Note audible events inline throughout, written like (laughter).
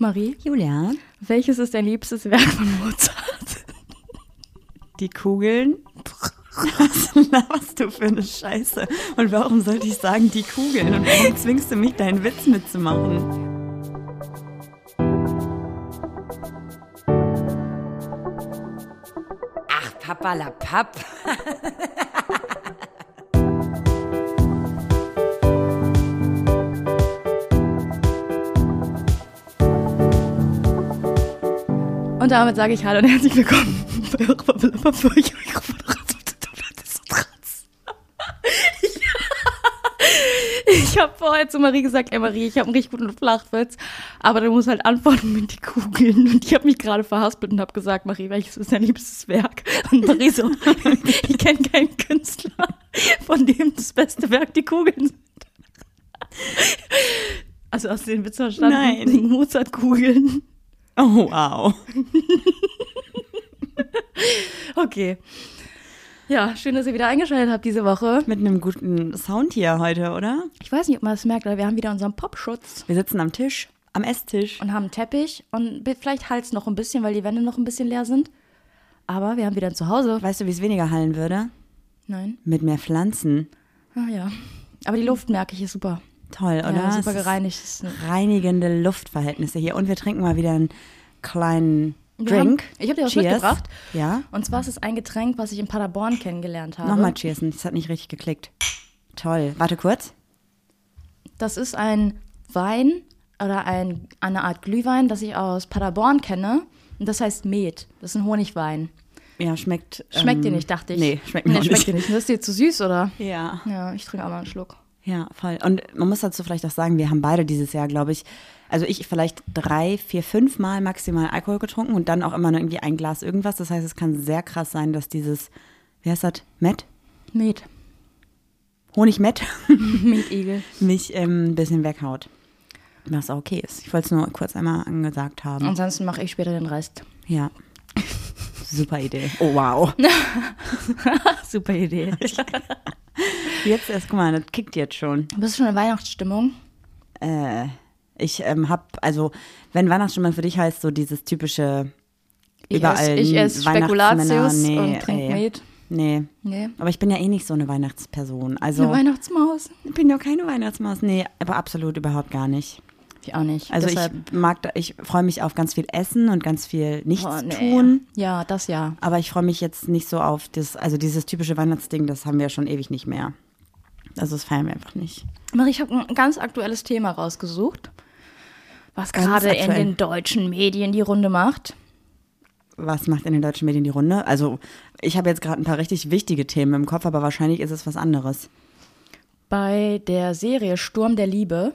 Marie, Julia, welches ist dein liebstes Werk von Mozart? die Kugeln. Was laberst du für eine Scheiße? Und warum sollte ich sagen, die Kugeln? Und warum zwingst du mich, deinen Witz mitzumachen? Ach, Papa la Papp. (laughs) Und damit sage ich Hallo und herzlich willkommen (laughs) (laughs) Ich habe vorher zu Marie gesagt, ey Marie, ich habe einen richtig guten Flachwitz, aber du musst halt antworten mit die Kugeln. Und ich habe mich gerade verhaspelt und habe gesagt, Marie, welches ist dein liebstes Werk? Und Marie so, (laughs) ich kenne keinen Künstler, von dem das beste Werk die Kugeln sind. Also du den Witz verstanden? Nein. Mozart-Kugeln. Oh, wow. (laughs) Okay. Ja, schön, dass ihr wieder eingeschaltet habt diese Woche. Mit einem guten Sound hier heute, oder? Ich weiß nicht, ob man das merkt, aber wir haben wieder unseren Popschutz Wir sitzen am Tisch, am Esstisch. und haben einen Teppich und vielleicht halt's noch ein bisschen, weil die Wände noch ein bisschen leer sind. Aber wir haben wieder ein Zuhause. Weißt du, wie es weniger hallen würde? Nein. Mit mehr Pflanzen. Ah ja. Aber die Luft merke ich ist super. Toll, oder? Ja, super gereinigt. Reinigende Luftverhältnisse hier. Und wir trinken mal wieder einen kleinen Drink. haben- ich habe dir was Cheers. mitgebracht. Ja. Und zwar ist es ein Getränk, was ich in Paderborn kennengelernt habe. Nochmal cheersen. Das hat nicht richtig geklickt. Toll. Warte kurz. Das ist ein Wein oder ein, eine Art Glühwein, das ich aus Paderborn kenne. Und das heißt Met. Das ist ein Honigwein. Ja, schmeckt. Schmeckt dir ähm, nicht, dachte ich. Nee, schmeckt mir nee, schmeckt nicht. dir nicht. Ist dir zu süß, oder? Ja. Ja, ich trinke auch mal einen Schluck. Ja, voll. Und man muss dazu vielleicht auch sagen, wir haben beide dieses Jahr, glaube ich, also ich vielleicht drei, vier, fünf Mal maximal Alkohol getrunken und dann auch immer nur irgendwie ein Glas irgendwas. Das heißt, es kann sehr krass sein, dass dieses, wie heißt das, Met? Met. Honig-Met (laughs) Metigel. (laughs) mich ähm, ein bisschen weghaut. Was auch okay ist. Ich wollte es nur kurz einmal angesagt haben. Ansonsten mache ich später den Rest. Ja. (laughs) Super Idee. Oh, wow. (laughs) Super Idee. (laughs) Jetzt erst, guck mal, das kickt jetzt schon. Bist du schon in Weihnachtsstimmung? Äh, ich ähm, hab, also, wenn Weihnachtsstimmung für dich heißt, so dieses typische Ich überall esse, ich esse Spekulatius nee, und trinke ey. Met. Nee. Nee. Aber ich bin ja eh nicht so eine Weihnachtsperson. Also, Eine Weihnachtsmaus? ich bin ja keine Weihnachtsmaus. Nee, aber absolut überhaupt gar nicht. Ich auch nicht. Also, Deshalb, ich mag, ich freue mich auf ganz viel Essen und ganz viel nichts oh, nee. tun. Ja, das ja. Aber ich freue mich jetzt nicht so auf das, also dieses typische Weihnachtsding, das haben wir schon ewig nicht mehr. Also, das feiern wir einfach nicht. Marie, ich habe ein ganz aktuelles Thema rausgesucht, was Ganz gerade in aktuell. den deutschen Medien die Runde macht. Was macht in den deutschen Medien die Runde? Also, ich habe jetzt gerade ein paar richtig wichtige Themen im Kopf, aber wahrscheinlich ist es was anderes. Bei der Serie Sturm der Liebe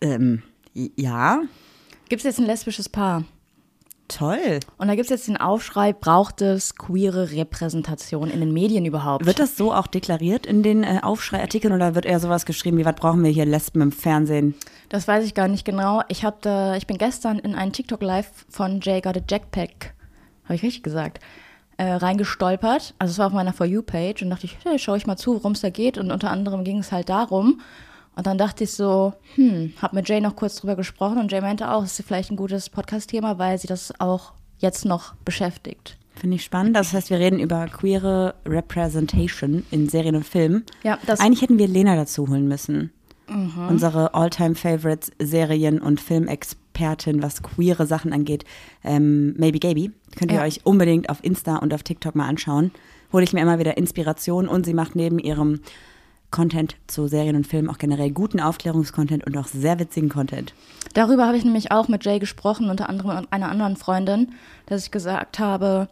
Ähm, ja, gibt es jetzt ein lesbisches Paar. toll. Und da gibt es jetzt den Aufschrei, braucht es queere Repräsentation in den Medien überhaupt? Wird das so auch deklariert in den äh, Aufschreiartikeln oder wird eher sowas geschrieben, wie was brauchen wir hier Lesben im Fernsehen? Das weiß ich gar nicht genau. Ich, hab da, ich bin gestern in einen TikTok-Live von Jay Got a Jackpack, habe ich richtig gesagt, äh, reingestolpert. Also es war auf meiner For You-Page und dachte ich, hey, schaue ich mal zu, worum es da geht. Und unter anderem ging es halt darum. Und dann dachte ich so, hm, hab mit Jay noch kurz drüber gesprochen und Jay meinte auch, es ist vielleicht ein gutes Podcast-Thema, weil sie das auch jetzt noch beschäftigt. Finde ich spannend. Das heißt, wir reden über queere Representation in Serien und Filmen. Ja, das- Eigentlich hätten wir Lena dazu holen müssen. Unsere All-Time-Favorites Serien- und Filmexpertin, was queere Sachen angeht. Ähm, Maybe Gaby. Könnt ihr Ja. euch unbedingt auf Insta und auf TikTok mal anschauen. Hole ich mir immer wieder Inspiration und sie macht neben ihrem Content zu Serien und Filmen auch generell guten Aufklärungskontent und auch sehr witzigen Content. Darüber habe ich nämlich auch mit Jay gesprochen, unter anderem mit einer anderen Freundin, dass ich gesagt habe,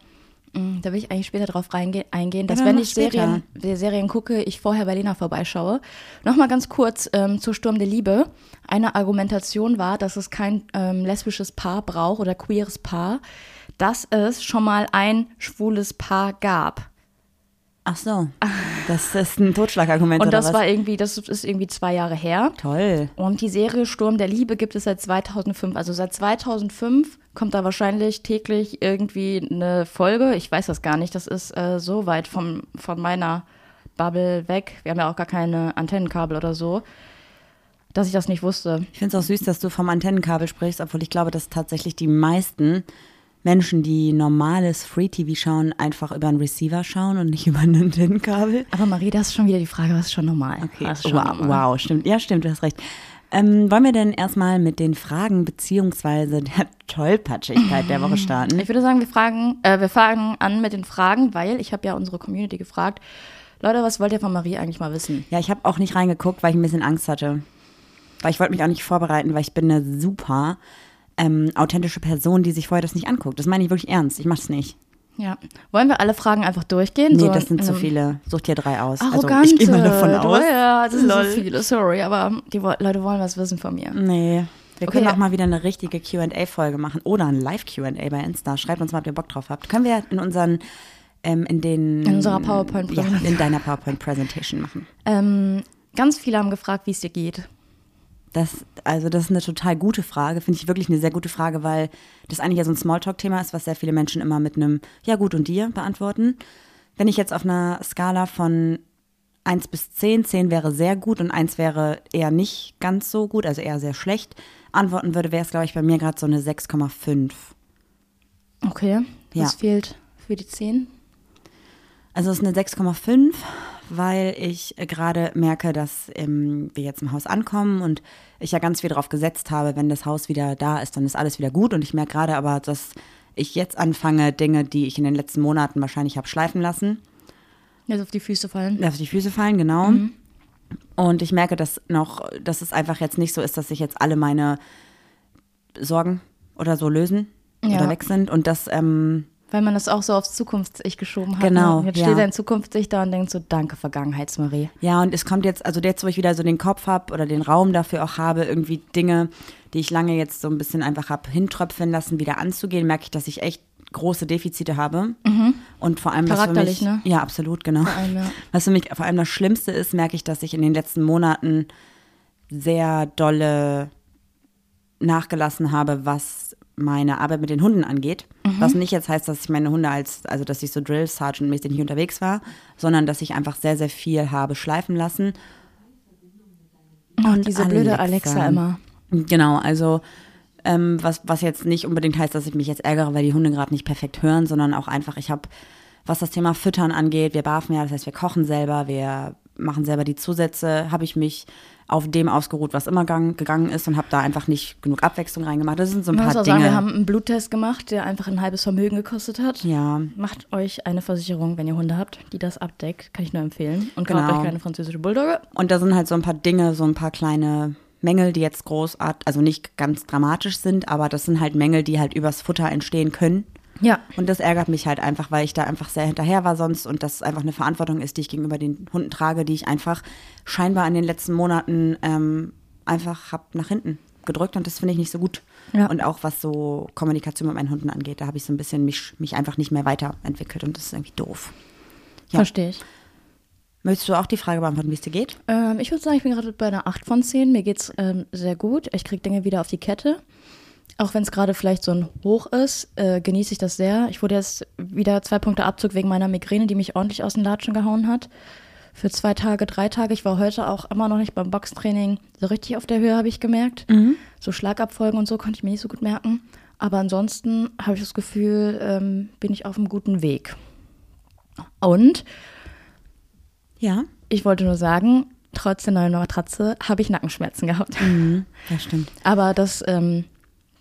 mh, da will ich eigentlich später drauf reinge- eingehen, dass dann wenn ich Serien, Serien gucke, ich vorher bei Lena vorbeischaue. Nochmal ganz kurz ähm, zu Sturm der Liebe. Eine Argumentation war, dass es kein ähm, lesbisches Paar braucht oder queeres Paar, dass es schon mal ein schwules Paar gab. Ach so, (laughs) das ist ein Totschlagargument Und das war irgendwie, das ist irgendwie zwei Jahre her. Toll. Und die Serie Sturm der Liebe gibt es seit 2005. Also seit 2005 kommt da wahrscheinlich täglich irgendwie eine Folge. Ich weiß das gar nicht. Das ist äh, so weit vom, von meiner Bubble weg. Wir haben ja auch gar keine Antennenkabel oder so. dass ich das nicht wusste. Ich finde es auch süß, dass du vom Antennenkabel sprichst, obwohl ich glaube, dass tatsächlich die meisten Menschen, die normales Free-TV schauen, einfach über einen Receiver schauen und nicht (laughs) über ein Antennenkabel. Aber Marie, das ist schon wieder die Frage, was ist schon normal? Okay, Was ist schon wow, normal? wow, stimmt. Ja, stimmt, du hast recht. Ähm, wollen wir denn erstmal mit den Fragen beziehungsweise der (laughs) Tollpatschigkeit der Woche starten? Ich würde sagen, wir fragen, äh, wir fangen an mit den Fragen, weil ich habe ja unsere Community gefragt. Leute, was wollt ihr von Marie eigentlich mal wissen? Ja, ich habe auch nicht reingeguckt, weil ich ein bisschen Angst hatte. Weil ich wollte mich auch nicht vorbereiten, weil ich bin eine super ähm, authentische Person, die sich vorher das nicht anguckt. Das meine ich wirklich ernst. Ich mach's nicht. Ja. Wollen wir alle Fragen einfach durchgehen? Nee, So, das sind zu ähm, viele. Such dir drei aus. Arrogante. Also ich gehe mal davon aus. Ja, das sind Lol. so viele, sorry, aber die Leute wollen was wissen von mir. Nee. Wir Okay. können auch mal wieder eine richtige QA-Folge machen oder ein Live-QA bei Insta. Schreibt uns mal, ob ihr Bock drauf habt. Können wir in unseren, ähm, in den. In unserer PowerPoint Ja, in deiner PowerPoint-Präsentation machen. Ähm, ganz viele haben gefragt, wie es dir geht. Das, also das ist eine total gute Frage, finde ich wirklich eine sehr gute Frage, weil das eigentlich ja so ein Smalltalk-Thema ist, was sehr viele Menschen immer mit einem Ja gut und dir beantworten. Wenn ich jetzt auf einer Skala von 1 bis 10, 10 wäre sehr gut und 1 wäre eher nicht ganz so gut, also eher sehr schlecht, antworten würde, wäre es, glaube ich, bei mir gerade so eine 6,5. Okay. Ja. Was fehlt für die 10? Also es ist eine 6,5, weil ich äh, gerade merke, dass ähm, wir jetzt im Haus ankommen und ich ja ganz viel darauf gesetzt habe, wenn das Haus wieder da ist, dann ist alles wieder gut. Und ich merke gerade aber, dass ich jetzt anfange, Dinge, die ich in den letzten Monaten wahrscheinlich habe schleifen lassen, Jetzt auf die Füße fallen. auf die Füße fallen, genau. Und ich merke, dass noch, dass es einfach jetzt nicht so ist, dass sich jetzt alle meine Sorgen oder so lösen Ja. oder weg sind. Und das, ähm, Weil man das auch so aufs Zukunfts-Ich geschoben hat. Genau, Ne? Jetzt ja. steht er in Zukunfts-Ich da und denkt so, danke Vergangenheitsmarie. Ja, und es kommt jetzt, also jetzt, wo ich wieder so den Kopf habe oder den Raum dafür auch habe, irgendwie Dinge, die ich lange jetzt so ein bisschen einfach habe hintröpfeln lassen, wieder anzugehen, merke ich, dass ich echt große Defizite habe. Und vor allem, was für Charakterlich, mich, ne? Ja, absolut, genau. Vor allem, ja. Was für mich vor allem das Schlimmste ist, merke ich, dass ich in den letzten Monaten sehr dolle nachgelassen habe, was meine Arbeit mit den Hunden angeht. Was nicht jetzt heißt, dass ich meine Hunde als, also dass ich so Drill Sergeant-mäßig nicht unterwegs war, sondern dass ich einfach sehr, sehr viel habe schleifen lassen. Und diese blöde Alexa immer. Genau, also ähm, was, was jetzt nicht unbedingt heißt, dass ich mich jetzt ärgere, weil die Hunde gerade nicht perfekt hören, sondern auch einfach, ich habe, was das Thema Füttern angeht, wir barfen ja, das heißt, wir kochen selber, wir machen selber die Zusätze, habe ich mich auf dem ausgeruht, was immer gang, gegangen ist und habe da einfach nicht genug Abwechslung reingemacht. Das sind so ein Man muss paar auch Dinge. sagen, wir haben einen Bluttest gemacht, der einfach ein halbes Vermögen gekostet hat. ja, Macht euch eine Versicherung, wenn ihr Hunde habt, die das abdeckt. Kann ich nur empfehlen. Und kauft Genau. euch keine französische Bulldogge. Und da sind halt so ein paar Dinge, so ein paar kleine Mängel, die jetzt großartig, also nicht ganz dramatisch sind, aber das sind halt Mängel, die halt übers Futter entstehen können. Ja. Und das ärgert mich halt einfach, weil ich da einfach sehr hinterher war sonst und das einfach eine Verantwortung ist, die ich gegenüber den Hunden trage, die ich einfach scheinbar in den letzten Monaten ähm, einfach hab nach hinten gedrückt und das finde ich nicht so gut. Ja. Und auch was so Kommunikation mit meinen Hunden angeht, da habe ich so ein bisschen mich, mich einfach nicht mehr weiterentwickelt und das ist irgendwie doof. Ja. Verstehe ich. Möchtest du auch die Frage beantworten, wie es dir geht? Ähm, ich würde sagen, ich bin gerade bei einer 8 von 10. Mir geht's ähm, sehr gut. Ich kriege Dinge wieder auf die Kette. Auch wenn es gerade vielleicht so ein Hoch ist, äh, genieße ich das sehr. Ich wurde jetzt wieder zwei Punkte Abzug wegen meiner Migräne, die mich ordentlich aus den Latschen gehauen hat. Für zwei Tage, drei Tage. Ich war heute auch immer noch nicht beim Boxtraining so richtig auf der Höhe, habe ich gemerkt. So Schlagabfolgen und so konnte ich mir nicht so gut merken. Aber ansonsten habe ich das Gefühl, ähm, bin ich auf einem guten Weg. Und Ja. ich wollte nur sagen, trotz der neuen Matratze habe ich Nackenschmerzen gehabt. Mhm, das stimmt. Aber das, ähm,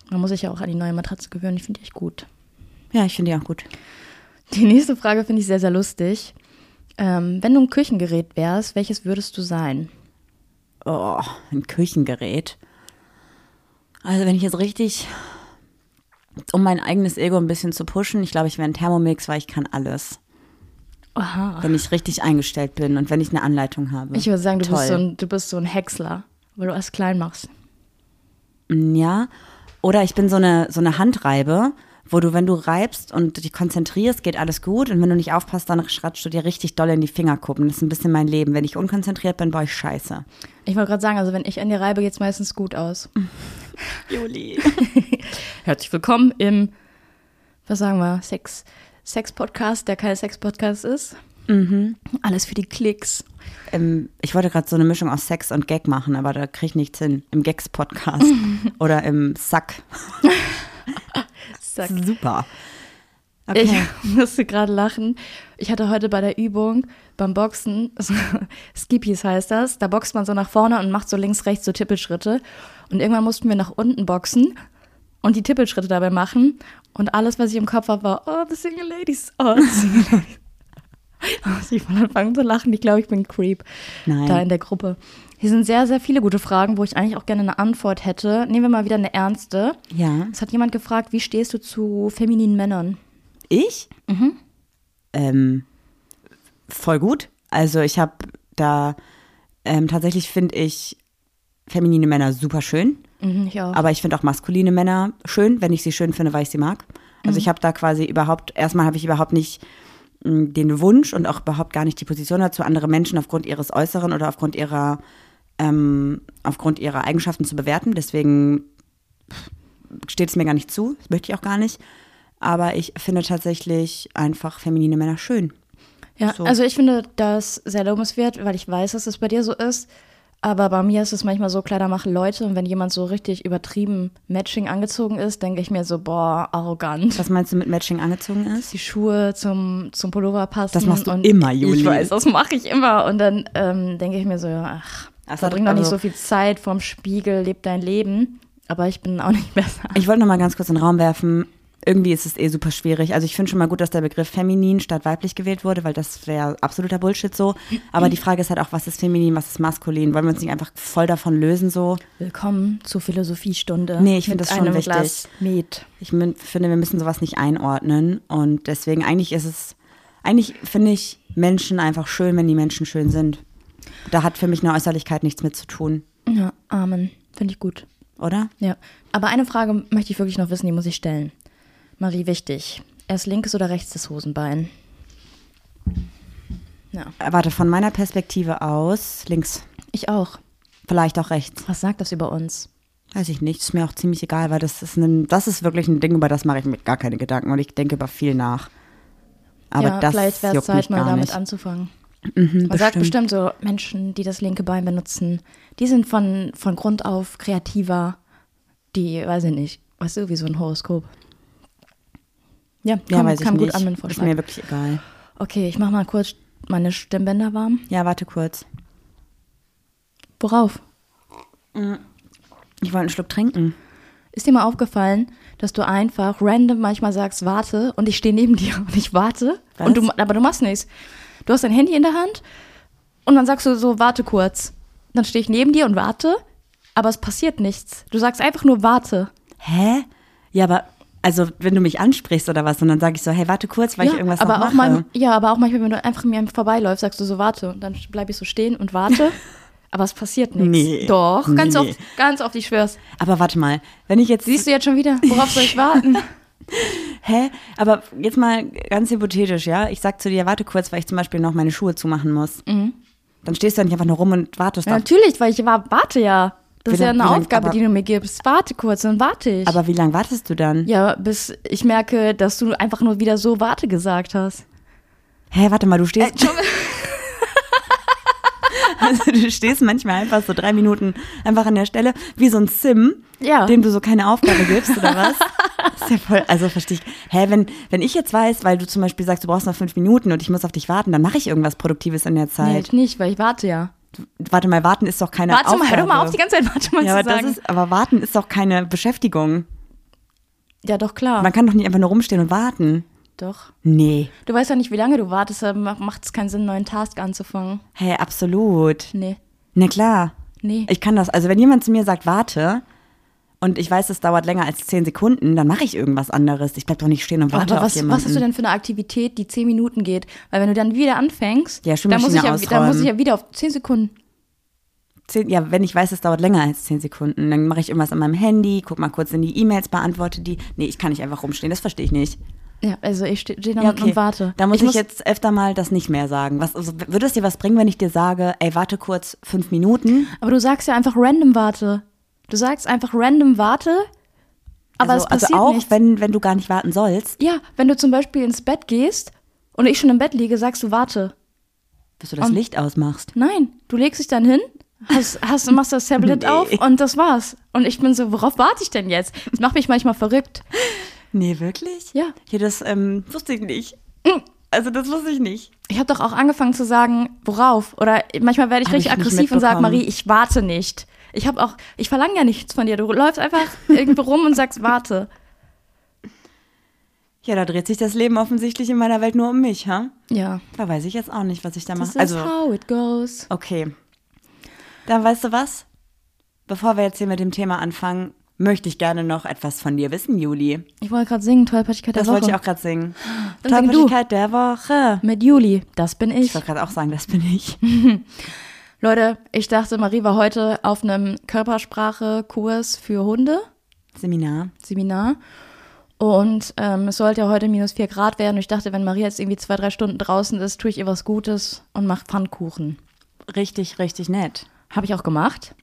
man muss sich ja auch an die neue Matratze gewöhnen. Ich finde die echt gut. Ja, ich finde die auch gut. Die nächste Frage finde ich sehr, sehr lustig. Ähm, wenn du ein Küchengerät wärst, welches würdest du sein? Oh, ein Küchengerät. Also wenn ich jetzt richtig, um mein eigenes Ego ein bisschen zu pushen, ich glaube, ich wäre ein Thermomix, weil ich kann alles. Aha. Wenn ich richtig eingestellt bin und wenn ich eine Anleitung habe. Ich würde sagen, du bist, so ein, du bist so ein Häcksler, weil du alles klein machst. Ja. Oder ich bin so eine, so eine Handreibe, wo du, wenn du reibst und dich konzentrierst, geht alles gut. Und wenn du nicht aufpasst, dann schratzt du dir richtig doll in die Fingerkuppen. Das ist ein bisschen mein Leben. Wenn ich unkonzentriert bin, baue ich Scheiße. Ich wollte gerade sagen, also wenn ich an dir reibe, geht es meistens gut aus. (laughs) Juli. (laughs) Herzlich willkommen im, was sagen wir, Sex, Sex-Podcast, der kein Sex-Podcast ist. Alles für die Klicks. Im, ich wollte gerade so eine Mischung aus Sex und Gag machen, aber da kriege ich nichts hin. Im Gags-Podcast (laughs) oder im Sack. Zack. Super. Ich musste gerade lachen. Ich hatte heute bei der Übung beim Boxen, (laughs) Skippies heißt das, da boxt man so nach vorne und macht so links, rechts so Tippelschritte. Und irgendwann mussten wir nach unten boxen und die Tippelschritte dabei machen. Und alles, was ich im Kopf habe, war, oh, the single ladies, oh, the single (laughs) ladies. Ich von anfangen zu lachen. Ich glaube, ich bin Creep Nein. da in der Gruppe. Hier sind sehr, sehr viele gute Fragen, wo ich eigentlich auch gerne eine Antwort hätte. Nehmen wir mal wieder eine ernste. Ja. Es hat jemand gefragt, wie stehst du zu femininen Männern? Ich? Ähm, voll gut. Also ich habe da ähm, tatsächlich finde ich feminine Männer super schön, Mhm, ich auch. aber ich finde auch maskuline Männer schön, wenn ich sie schön finde, weil ich sie mag. Also ich habe da quasi überhaupt, erstmal habe ich überhaupt nicht den Wunsch und auch überhaupt gar nicht die Position dazu, andere Menschen aufgrund ihres Äußeren oder aufgrund ihrer ähm, aufgrund ihrer Eigenschaften zu bewerten. Deswegen steht es mir gar nicht zu, das möchte ich auch gar nicht. Aber ich finde tatsächlich einfach feminine Männer schön. Ja, So. also ich finde das sehr lobenswert, weil ich weiß, dass es bei dir so ist. Aber bei mir ist es manchmal so, Kleider machen Leute. Und wenn jemand so richtig übertrieben Matching angezogen ist, denke ich mir so, boah, arrogant. Was meinst du mit Matching angezogen ist? Die Schuhe zum, zum Pullover passen. Das machst du immer, Juli. Ich weiß, das mache ich immer. Und dann ähm, denke ich mir so, ach, Das verbring doch nicht also- so viel Zeit vorm Spiegel, leb dein Leben. Aber ich bin auch nicht (laughs) besser. Ich wollte noch mal ganz kurz in den Raum werfen. Irgendwie ist es eh super schwierig. Also ich finde schon mal gut, dass der Begriff feminin statt weiblich gewählt wurde, weil das wäre absoluter Bullshit so. Aber die Frage ist halt auch, was ist feminin, was ist maskulin? Wollen wir uns nicht einfach voll davon lösen so? Willkommen zur Philosophiestunde. Nee, ich find mit das schon wichtig. Glas Met. Ich finde, wir müssen sowas nicht einordnen. Und deswegen eigentlich ist es, eigentlich finde ich Menschen einfach schön, wenn die Menschen schön sind. Da hat für mich eine Äußerlichkeit nichts mit zu tun, Ja, Amen. Finde ich gut. oder? Ja, aber eine Frage möchte ich wirklich noch wissen, die muss ich stellen. Marie, wichtig. Erst linkes oder rechts das Hosenbein? Ja, Äh, Warte, von meiner Perspektive aus, links, ich auch. vielleicht auch rechts. Was sagt das über uns? Weiß ich nicht, ist mir auch ziemlich egal, weil das ist, ein, das ist wirklich ein Ding, über das mache ich mir gar keine Gedanken und ich denke über viel nach. Aber ja, das vielleicht wäre es Zeit, mal damit nicht. anzufangen. Mhm, Man sagt bestimmt so, Menschen, die das linke Bein benutzen, die sind von, von Grund auf kreativer, die, weiß ich nicht, weißt du, wie so ein Horoskop. Ja, ja, kam, weiß ich kam nicht. gut an, mein ist mir wirklich egal. Okay, ich mache mal kurz meine Stimmbänder warm. Ja, warte kurz. Worauf? Ich wollte einen Schluck trinken. Ist dir mal aufgefallen, dass du einfach random manchmal sagst, warte und ich stehe neben dir (laughs) und ich warte Was? und du, aber du machst nichts. Du hast dein Handy in der Hand und dann sagst du so, warte kurz. Dann stehe ich neben dir und warte, aber es passiert nichts. Du sagst einfach nur warte. Hä? Ja, aber, also, wenn du mich ansprichst oder was, und dann sage ich so, hey, warte kurz, weil ich irgendwas aber auch mache. mal, ja, aber auch manchmal, wenn du einfach mir vorbeiläufst, sagst du so warte und dann bleibe ich so stehen und warte. (laughs) aber es passiert nichts. Nee. Doch, ganz Nee. oft, ganz oft, ich schwör's. Aber warte mal, wenn ich jetzt. Siehst du jetzt schon wieder? Worauf soll ich (laughs) warten? Hä? Aber jetzt mal ganz hypothetisch, ja? Ich sag zu dir, warte kurz, weil ich zum Beispiel noch meine Schuhe zumachen muss. Dann stehst du ja nicht einfach nur rum und wartest Mhm. Ja, natürlich, weil ich war, warte ja. Das ist ja eine lang- Aufgabe, aber- die du mir gibst. Warte kurz, dann warte ich. Aber wie lange wartest du dann? ja, bis ich merke, dass du einfach nur wieder so warte gesagt hast. Hä, warte mal, du Äh, stehst. (laughs) also du stehst manchmal einfach so drei Minuten einfach an der Stelle, wie so ein Sim, Ja. dem du so keine Aufgabe gibst, oder was? Das ist ja voll, also verstehe ich. Hä, wenn, wenn ich jetzt weiß, weil du zum Beispiel sagst, du brauchst noch fünf Minuten und ich muss auf dich warten, dann mache ich irgendwas Produktives in der Nee, Zeit. nicht, weil ich warte ja. Warte mal, warten ist doch keine Warte Aufgabe. mal, hör doch mal auf, die ganze Zeit warte mal ja, zu aber sagen. ist, aber warten ist doch keine Beschäftigung. ja, doch, klar. Man kann doch nicht einfach nur rumstehen und warten. doch. Nee. Du weißt ja nicht, wie lange du wartest, macht es keinen Sinn, einen neuen Task anzufangen. Hä, absolut. Nee. Na klar. Nee. Ich kann das. Also wenn jemand zu mir sagt, warte, und ich weiß, es dauert länger als zehn Sekunden, dann mache ich irgendwas anderes. Ich bleib doch nicht stehen und warte aber auf was, jemanden. was hast du denn für eine Aktivität, die zehn Minuten geht? Weil wenn du dann wieder anfängst, Ja, dann, muss ich ja, dann muss ich ja wieder auf zehn Sekunden. Zehn, ja, wenn ich weiß, es dauert länger als zehn Sekunden, dann mache ich irgendwas an meinem Handy, guck mal kurz in die E-Mails, beantworte die. Nee, ich kann nicht einfach rumstehen, das verstehe ich nicht. Ja, also ich stehe steh dann Ja, okay. und warte. Da muss ich, muss jetzt öfter mal das nicht mehr sagen. Was, also, würde es dir was bringen, wenn ich dir sage, ey, warte kurz fünf Minuten? Aber du sagst ja einfach random warte. Du sagst einfach random warte, aber also, es passiert also auch, nichts. wenn, wenn du gar nicht warten sollst. ja, wenn du zum Beispiel ins Bett gehst und ich schon im Bett liege, sagst du warte. Dass du das Und- Licht ausmachst. Nein, du legst dich dann hin, hast, hast, machst das Tablet (laughs) Nee. auf und das war's. Und ich bin so, worauf warte ich denn jetzt? Das macht mich manchmal verrückt. Nee, wirklich? Ja. Ja, das ähm, wusste ich nicht. Also das wusste ich nicht. Ich habe doch auch angefangen zu sagen, worauf? Oder manchmal werde ich Hab richtig ich aggressiv und sage. Marie, ich warte nicht. Ich habe auch, ich verlange ja nichts von dir. Du läufst einfach (laughs) irgendwo rum und sagst, warte. Ja, da dreht sich das Leben offensichtlich in meiner Welt nur um mich, ha? Ja. Da weiß ich jetzt auch nicht, was ich da Das mache. ist Also, how it goes. okay. Dann weißt du was? Bevor wir jetzt hier mit dem Thema anfangen, möchte ich gerne noch etwas von dir wissen, Juli. Ich wollte gerade singen, Tollpatschigkeit der Das Woche. wollte ich auch gerade singen. (gasps) Dann. Tollpatschigkeit der Woche. Mit Juli, das bin ich. Ich wollte gerade auch sagen, das bin ich. (laughs) Leute, ich dachte, Marie war heute auf einem Körpersprache-Kurs für Hunde, Seminar. Seminar. Und ähm, es sollte ja heute minus vier Grad werden. Und ich dachte, wenn Marie jetzt irgendwie zwei, drei Stunden draußen ist, tue ich ihr was Gutes und mache Pfannkuchen. Richtig, richtig nett. Habe ich auch gemacht.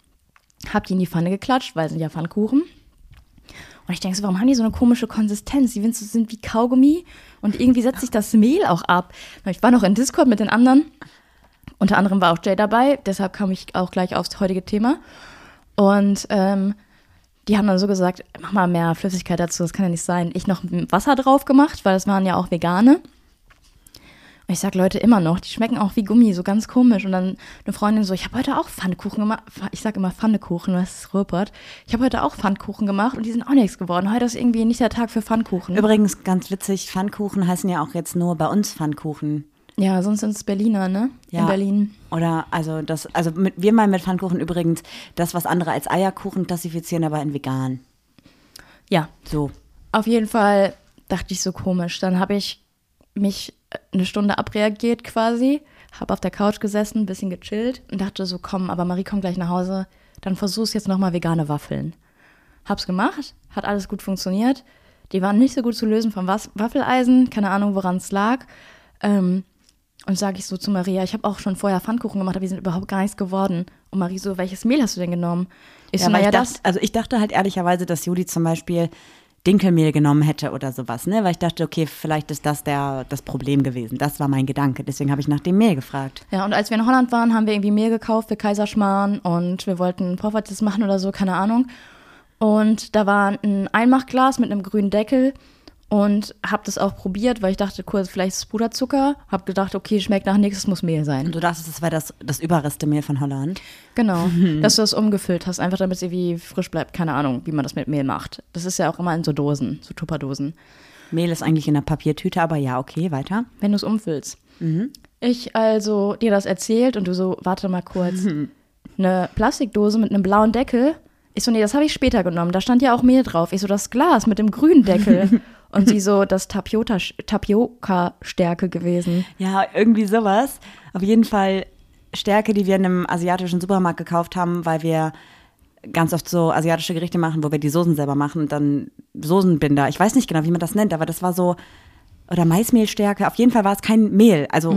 Hab die in die Pfanne geklatscht, weil sind ja Pfannkuchen. Und ich denke so, warum haben die so eine komische Konsistenz? Die sind wie Kaugummi und irgendwie setzt sich das Mehl auch ab. Ich war noch in Discord mit den anderen. Unter anderem war auch Jay dabei, deshalb kam ich auch gleich aufs heutige Thema. Und ähm, die haben dann so gesagt, mach mal mehr Flüssigkeit dazu, das kann ja nicht sein. Ich noch Wasser drauf gemacht, weil das waren ja auch vegane. Und ich sag Leute immer noch, die schmecken auch wie Gummi, so ganz komisch. Und dann eine Freundin so, ich habe heute auch Pfannkuchen gemacht. Ich sag immer Pfannekuchen, das ist Rüppert. Ich habe heute auch Pfannkuchen gemacht und die sind auch nichts geworden. Heute ist irgendwie nicht der Tag für Pfannkuchen. Übrigens, ganz witzig, Pfannkuchen heißen ja auch jetzt nur bei uns Pfannkuchen. Ja, sonst sind es Berliner, ne? In Ja. Berlin. Oder also das, also mit, wir meinen mit Pfannkuchen übrigens das, was andere als Eierkuchen klassifizieren, aber in vegan. Ja, So. Auf jeden Fall dachte ich so komisch. Dann habe ich mich eine Stunde abreagiert quasi, habe auf der Couch gesessen, ein bisschen gechillt und dachte so, komm, aber Marie kommt gleich nach Hause, dann versuch's jetzt nochmal vegane Waffeln. Hab's gemacht, hat alles gut funktioniert. Die waren nicht so gut zu lösen vom Was Waffeleisen, keine Ahnung, woran es lag. Ähm, und sage ich so zu Maria, ich habe auch schon vorher Pfannkuchen gemacht, aber die sind überhaupt gar nichts geworden. Und Marie so, welches Mehl hast du denn genommen? Ich so, Ja, weil naja, das. also ich dachte halt ehrlicherweise, dass Juli zum Beispiel Dinkelmehl genommen hätte oder sowas, ne? Weil ich dachte, okay, vielleicht ist das der, das Problem gewesen. Das war mein Gedanke. Deswegen habe ich nach dem Mehl gefragt. Ja, und als wir in Holland waren, haben wir irgendwie Mehl gekauft für Kaiserschmarrn und wir wollten Poffertjes machen oder so, keine Ahnung. Und da war ein Einmachglas mit einem grünen Deckel und hab das auch probiert, weil ich dachte, kurz, vielleicht ist es Puderzucker. Hab gedacht, okay, schmeckt nach nichts, es muss Mehl sein. Und du dachtest, das war das, das Überrestemehl von Holland. Genau, dass du das umgefüllt hast, einfach damit es irgendwie frisch bleibt. Keine Ahnung, wie man das mit Mehl macht. Das ist ja auch immer in so Dosen, so Tupperdosen. Mehl ist eigentlich in einer Papiertüte, aber ja, okay, weiter. wenn du es umfüllst. Ich also dir das erzählt und du so, warte mal kurz. Eine Plastikdose mit einem blauen Deckel. Ich so, nee, das habe ich später genommen. Da stand ja auch Mehl drauf. Ich so, das Glas mit dem grünen Deckel. (laughs) und sie (laughs) so, das Tapioca-Stärke gewesen. Ja, irgendwie sowas. Auf jeden Fall Stärke, die wir in einem asiatischen Supermarkt gekauft haben, weil wir ganz oft so asiatische Gerichte machen, wo wir die Soßen selber machen und dann Soßenbinder. Ich weiß nicht genau, wie man das nennt, aber das war so, oder Maismehlstärke. Auf jeden Fall war es kein Mehl, also,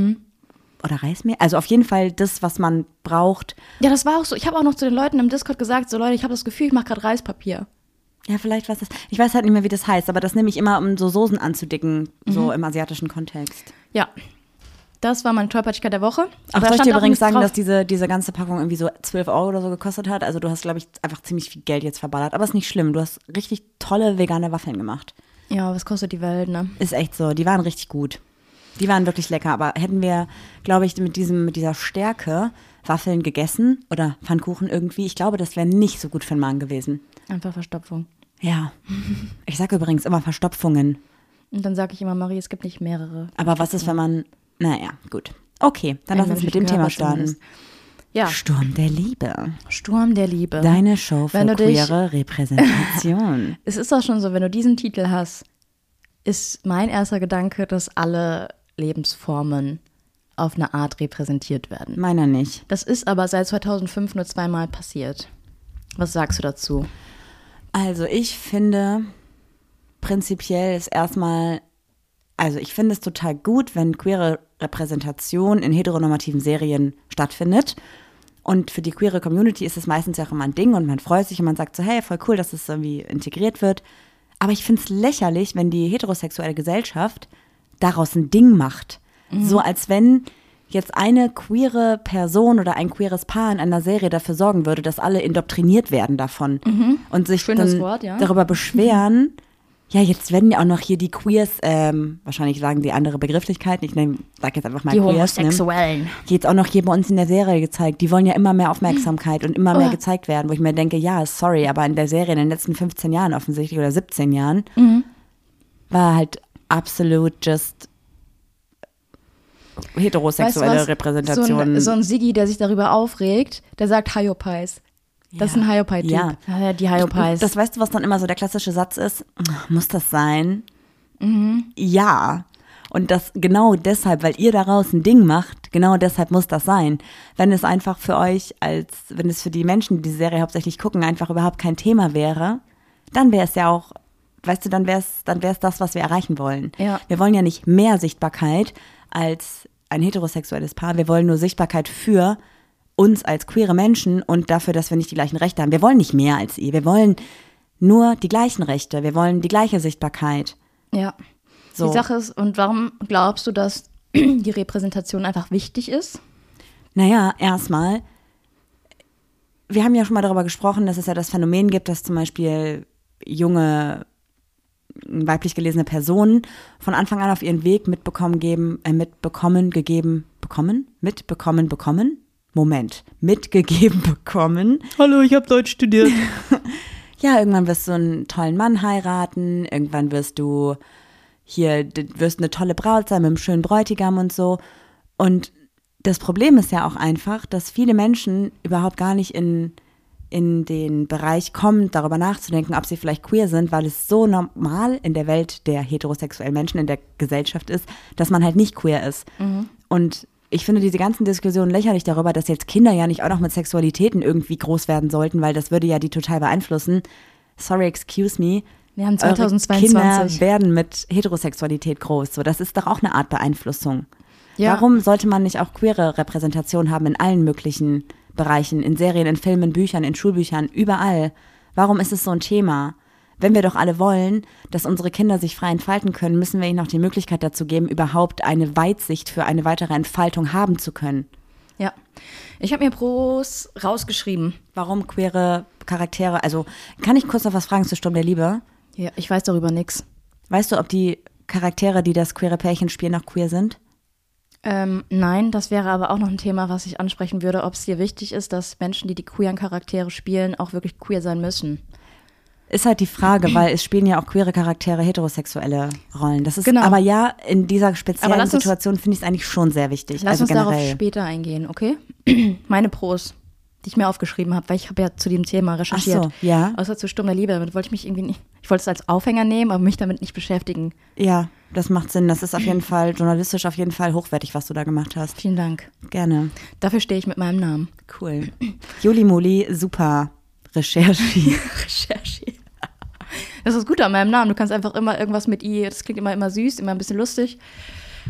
oder Reismehl. Also auf jeden Fall das, was man braucht. Ja, das war auch so. Ich habe auch noch zu den Leuten im Discord gesagt, so Leute, ich habe das Gefühl, ich mache gerade Reispapier. Ja, vielleicht was das. Ich weiß halt nicht mehr, wie das heißt, aber das nehme ich immer, um so Soßen anzudicken, so im asiatischen Kontext. Ja. Das war meine Tollpatschigkeit der Woche. Ach, Aber da soll ich dir übrigens sagen, drauf. dass diese, diese ganze Packung irgendwie so 12 Euro oder so gekostet hat? Also du hast, glaube ich, einfach ziemlich viel Geld jetzt verballert. Aber ist nicht schlimm. Du hast richtig tolle vegane Waffeln gemacht. Ja, was kostet die Welt, ne? Ist echt so. Die waren richtig gut. Die waren wirklich lecker. Aber hätten wir, glaube ich, mit, diesem, mit dieser Stärke Waffeln gegessen oder Pfannkuchen irgendwie, ich glaube, das wäre nicht so gut für den Magen gewesen. Einfach Verstopfung. Ja. Ich sage übrigens immer Verstopfungen. Und dann sage ich immer, Marie, es gibt nicht mehrere. Aber was ist, wenn man. Naja, gut. Okay, dann lass uns mit dem Thema starten. Ja, Sturm der Liebe. Sturm der Liebe. Deine Show für du dich- queere Repräsentation. (laughs) Es ist auch schon so, wenn du diesen Titel hast, ist mein erster Gedanke, dass alle Lebensformen auf eine Art repräsentiert werden. Meiner nicht. Das ist aber seit 2005 nur zweimal passiert. Was sagst du dazu? Also ich finde, prinzipiell ist erstmal, also ich finde es total gut, wenn queere Repräsentation in heteronormativen Serien stattfindet. Und für die queere Community ist es meistens ja auch immer ein Ding und man freut sich und man sagt so, hey, voll cool, dass es irgendwie integriert wird. Aber ich finde es lächerlich, wenn die heterosexuelle Gesellschaft daraus ein Ding macht. So als wenn jetzt eine queere Person oder ein queeres Paar in einer Serie dafür sorgen würde, dass alle indoktriniert werden davon und sich Wort, ja. darüber beschweren. Ja, jetzt werden ja auch noch hier die Queers, ähm, wahrscheinlich sagen die andere Begrifflichkeiten, ich nehm, sag jetzt einfach mal Die Queers, ne? Homosexuellen. die jetzt auch noch hier bei uns in der Serie gezeigt. Die wollen ja immer mehr Aufmerksamkeit und immer mehr Oh. gezeigt werden, wo ich mir denke, ja, sorry, aber in der Serie in den letzten 15 Jahren offensichtlich oder 17 Jahren Mhm. war halt absolut just heterosexuelle Weißt du? Repräsentation. So ein, so ein Siggi, der sich darüber aufregt, der sagt Hyopies. Das ist ein Hyopai-Typ. Ja. ja. Die Hyopies. Das weißt du, was dann immer so der klassische Satz ist? Muss das sein? Mhm. Ja. Und das genau deshalb, weil ihr daraus ein Ding macht, genau deshalb muss das sein. Wenn es einfach für euch als, wenn es für die Menschen, die die Serie hauptsächlich gucken, einfach überhaupt kein Thema wäre, dann wäre es ja auch, weißt du, dann wäre es, dann wäre es das, was wir erreichen wollen. Ja. Wir wollen ja nicht mehr Sichtbarkeit als ein heterosexuelles Paar. Wir wollen nur Sichtbarkeit für uns als queere Menschen und dafür, dass wir nicht die gleichen Rechte haben. Wir wollen nicht mehr als ihr. Wir wollen nur die gleichen Rechte. Wir wollen die gleiche Sichtbarkeit. ja. So. Die Sache ist, und warum glaubst du, dass (clears throat) die Repräsentation einfach wichtig ist? Naja, erstmal, wir haben ja schon mal darüber gesprochen, dass es ja das Phänomen gibt, dass zum Beispiel junge weiblich gelesene Personen von Anfang an auf ihren Weg mitbekommen geben, äh, mitbekommen, gegeben, bekommen, mitbekommen, bekommen. Moment, mitgegeben (laughs) bekommen. Hallo, ich habe Deutsch studiert. (laughs) Ja, irgendwann wirst du einen tollen Mann heiraten, irgendwann wirst du hier, wirst eine tolle Braut sein mit einem schönen Bräutigam und so. Und das Problem ist ja auch einfach, dass viele Menschen überhaupt gar nicht in, in den Bereich kommen, darüber nachzudenken, ob sie vielleicht queer sind, weil es so normal in der Welt der heterosexuellen Menschen, in der Gesellschaft ist, dass man halt nicht queer ist. Und ich finde diese ganzen Diskussionen lächerlich darüber, dass jetzt Kinder ja nicht auch noch mit Sexualitäten irgendwie groß werden sollten, weil das würde ja die total beeinflussen. Sorry, excuse me. Wir haben Eure 2022. Kinder werden mit Heterosexualität groß. So, das ist doch auch eine Art Beeinflussung. Ja. Warum sollte man nicht auch queere Repräsentation haben in allen möglichen Bereichen, in Serien, in Filmen, Büchern, in Schulbüchern, überall? Warum ist es so ein Thema? Wenn wir doch alle wollen, dass unsere Kinder sich frei entfalten können, müssen wir ihnen auch die Möglichkeit dazu geben, überhaupt eine Weitsicht für eine weitere Entfaltung haben zu können. Ja. Ich habe mir Pros rausgeschrieben. Warum queere Charaktere, also kann ich kurz noch was fragen zu Sturm der Liebe? Ja, ich weiß darüber nichts. Weißt du, ob die Charaktere, die das queere Pärchen spielen, noch queer sind? Ähm, nein, das wäre aber auch noch ein Thema, was ich ansprechen würde, ob es dir wichtig ist, dass Menschen, die die queeren Charaktere spielen, auch wirklich queer sein müssen. Ist halt die Frage, (clears throat) weil es spielen ja auch queere Charaktere heterosexuelle Rollen. Das ist Genau. aber ja, in dieser speziellen uns- Situation finde ich es eigentlich schon sehr wichtig. Lass also uns darauf generell. später eingehen, okay? (clears throat) Meine Pros, die ich mir aufgeschrieben habe, weil ich habe ja zu dem Thema recherchiert. Ach so, ja. Außer zu Sturm der Liebe, damit wollte ich mich irgendwie nicht, ich wollte es als Aufhänger nehmen, aber mich damit nicht beschäftigen. Ja, das macht Sinn. Das ist auf jeden Fall journalistisch auf jeden Fall hochwertig, was du da gemacht hast. Vielen Dank. Gerne. Dafür stehe ich mit meinem Namen. Cool. Juli Moli, super Recherche. (laughs) Recherche. Das ist das Gute an meinem Namen. Du kannst einfach immer irgendwas mit I, das klingt immer, immer süß, immer ein bisschen lustig.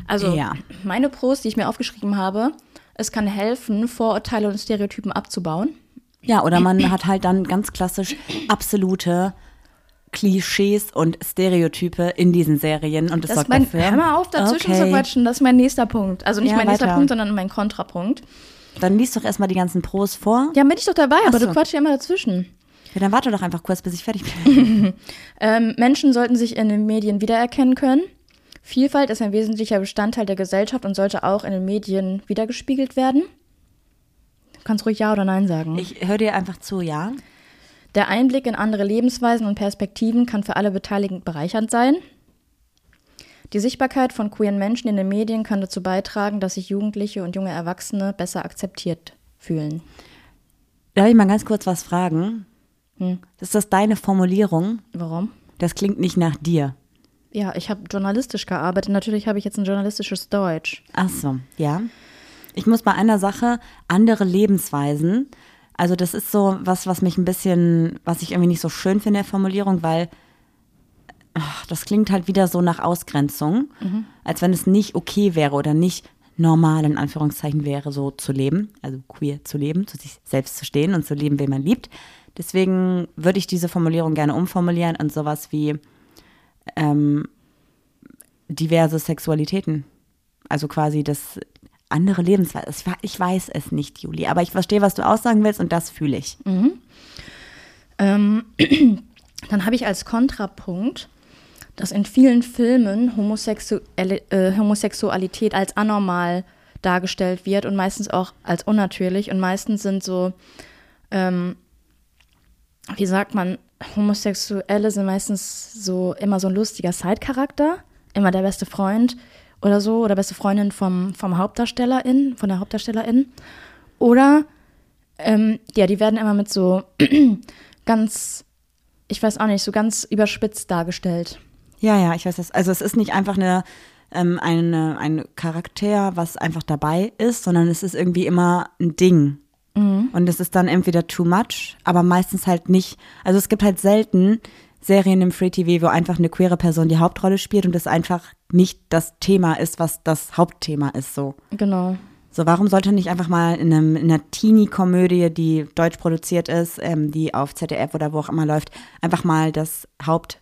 Also, Ja. meine Pros, die ich mir aufgeschrieben habe, es kann helfen, Vorurteile und Stereotypen abzubauen. Ja, oder man hat halt dann ganz klassisch absolute Klischees und Stereotype in diesen Serien und das, Das sorgt mein, dafür. hör mal auf, dazwischen okay. zu quatschen. Das ist mein nächster Punkt. Also nicht Ja, mein nächster weiter. Punkt, sondern mein Kontrapunkt. Dann liest doch erstmal die ganzen Pros vor. Ja, bin ich doch dabei, aber Ach so. du quatschst ja immer dazwischen. Ja, dann warte doch einfach kurz, bis ich fertig bin. (laughs) (laughs) Ähm, Menschen sollten sich in den Medien wiedererkennen können. Vielfalt ist ein wesentlicher Bestandteil der Gesellschaft und sollte auch in den Medien wiedergespiegelt werden. Du kannst ruhig Ja oder Nein sagen. Ich höre dir einfach zu, ja? Der Einblick in andere Lebensweisen und Perspektiven kann für alle Beteiligten bereichernd sein. Die Sichtbarkeit von queeren Menschen in den Medien kann dazu beitragen, dass sich Jugendliche und junge Erwachsene besser akzeptiert fühlen. Darf ich mal ganz kurz was fragen? Hm. Ist das deine Formulierung? Warum? Das klingt nicht nach dir. Ja, ich habe journalistisch gearbeitet. Natürlich habe ich jetzt ein journalistisches Deutsch. Ach so, ja. Ich muss bei einer Sache andere Lebensweisen. Also das ist so was, was mich ein bisschen, was ich irgendwie nicht so schön finde, der Formulierung, weil ach, das klingt halt wieder so nach Ausgrenzung, als wenn es nicht okay wäre oder nicht normal in Anführungszeichen wäre, so zu leben, also queer zu leben, zu sich selbst zu stehen und zu leben, wen man liebt. Deswegen würde ich diese Formulierung gerne umformulieren und sowas wie ähm, diverse Sexualitäten. Also quasi das andere Lebensweise. Ich, we- ich weiß es nicht, Juli, aber ich verstehe, was du aussagen willst und das fühle ich. Ähm, (clears throat) dann habe ich als Kontrapunkt, dass in vielen Filmen Homosexuelle, äh, Homosexualität als anormal dargestellt wird und meistens auch als unnatürlich. Und meistens sind so, ähm, wie sagt man, Homosexuelle sind meistens so immer so ein lustiger Side-Charakter, immer der beste Freund oder so, oder beste Freundin vom, vom Hauptdarstellerin, von der Hauptdarstellerin. Oder ähm, ja, die werden immer mit so (clears throat) ganz, ich weiß auch nicht, so ganz überspitzt dargestellt. Ja, ja, ich weiß das. Also es ist nicht einfach eine, ähm, eine, ein Charakter, was einfach dabei ist, sondern es ist irgendwie immer ein Ding. Und es ist dann entweder too much, aber meistens halt nicht. Also es gibt halt selten Serien im Free TV, wo einfach eine queere Person die Hauptrolle spielt und es einfach nicht das Thema ist, was das Hauptthema ist, so. Genau. So, warum sollte nicht einfach mal in, einem, in einer Teenie-Komödie, die deutsch produziert ist, ähm, die auf ZDF oder wo auch immer läuft, einfach mal das Haupt,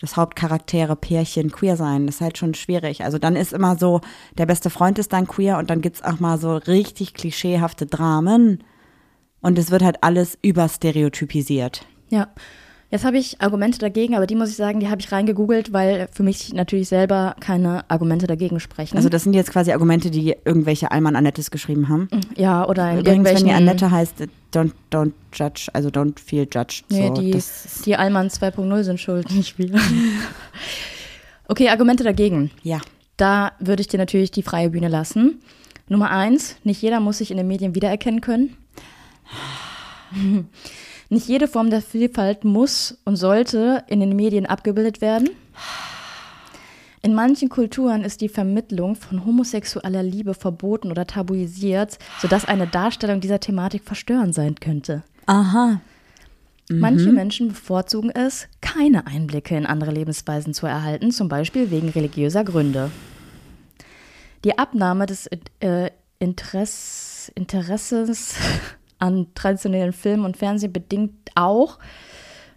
das Hauptcharaktere Pärchen queer sein? Das ist halt schon schwierig. Also dann ist immer so, der beste Freund ist dann queer und dann gibt's auch mal so richtig klischeehafte Dramen und es wird halt alles überstereotypisiert. Ja. Jetzt habe ich Argumente dagegen, aber die muss ich sagen, die habe ich reingegoogelt, weil für mich natürlich selber keine Argumente dagegen sprechen. Also das sind jetzt quasi Argumente, die irgendwelche Alman Annettes geschrieben haben. ja, oder in Übrigens, wenn irgendwelchen die Annette heißt, don't, don't judge, also don't feel judged. Nee, so, die, die Allmann 2.0 sind schuld, nicht wir. (laughs) okay, Argumente dagegen. ja. Da würde ich dir natürlich die freie Bühne lassen. Nummer eins, nicht jeder muss sich in den Medien wiedererkennen können. (sighs) (laughs) Nicht jede Form der Vielfalt muss und sollte in den Medien abgebildet werden. In manchen Kulturen ist die Vermittlung von homosexueller Liebe verboten oder tabuisiert, sodass eine Darstellung dieser Thematik verstörend sein könnte. Aha. Manche Menschen bevorzugen es, keine Einblicke in andere Lebensweisen zu erhalten, zum Beispiel wegen religiöser Gründe. Die Abnahme des äh, Interess Interesses an traditionellen Film und Fernsehen bedingt auch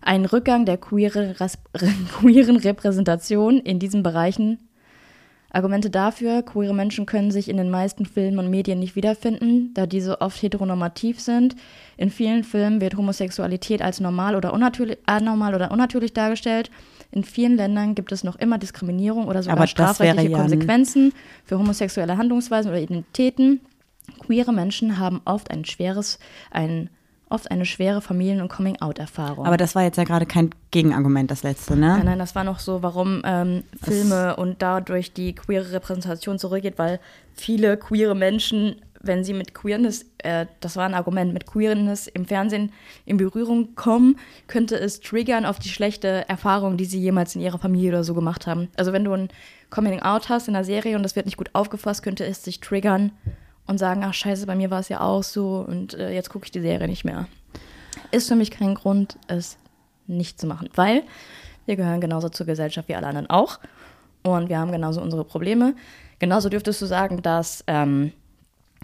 einen Rückgang der queere, (laughs) queeren Repräsentation in diesen Bereichen. Argumente dafür, queere Menschen können sich in den meisten Filmen und Medien nicht wiederfinden, da diese oft heteronormativ sind. In vielen Filmen wird Homosexualität als normal oder unnatürlich, anormal oder unnatürlich dargestellt. In vielen Ländern gibt es noch immer Diskriminierung oder sogar strafrechtliche ja Konsequenzen für homosexuelle Handlungsweisen oder Identitäten. Queere Menschen haben oft ein schweres, ein, oft eine schwere Familien- und Coming-out-Erfahrung. Aber das war jetzt ja gerade kein Gegenargument, das letzte, ne? Nein, nein, das war noch so, warum ähm, Filme und dadurch die queere Repräsentation zurückgeht, weil viele queere Menschen, wenn sie mit Queerness, äh, das war ein Argument, mit Queerness im Fernsehen in Berührung kommen, könnte es triggern auf die schlechte Erfahrung, die sie jemals in ihrer Familie oder so gemacht haben. Also wenn du ein Coming Out hast in einer Serie und das wird nicht gut aufgefasst, könnte es dich triggern und sagen, ach scheiße, bei mir war es ja auch so und äh, jetzt gucke ich die Serie nicht mehr. Ist für mich kein Grund, es nicht zu machen, weil wir gehören genauso zur Gesellschaft wie alle anderen auch und wir haben genauso unsere Probleme. Genauso dürftest du sagen, dass ähm,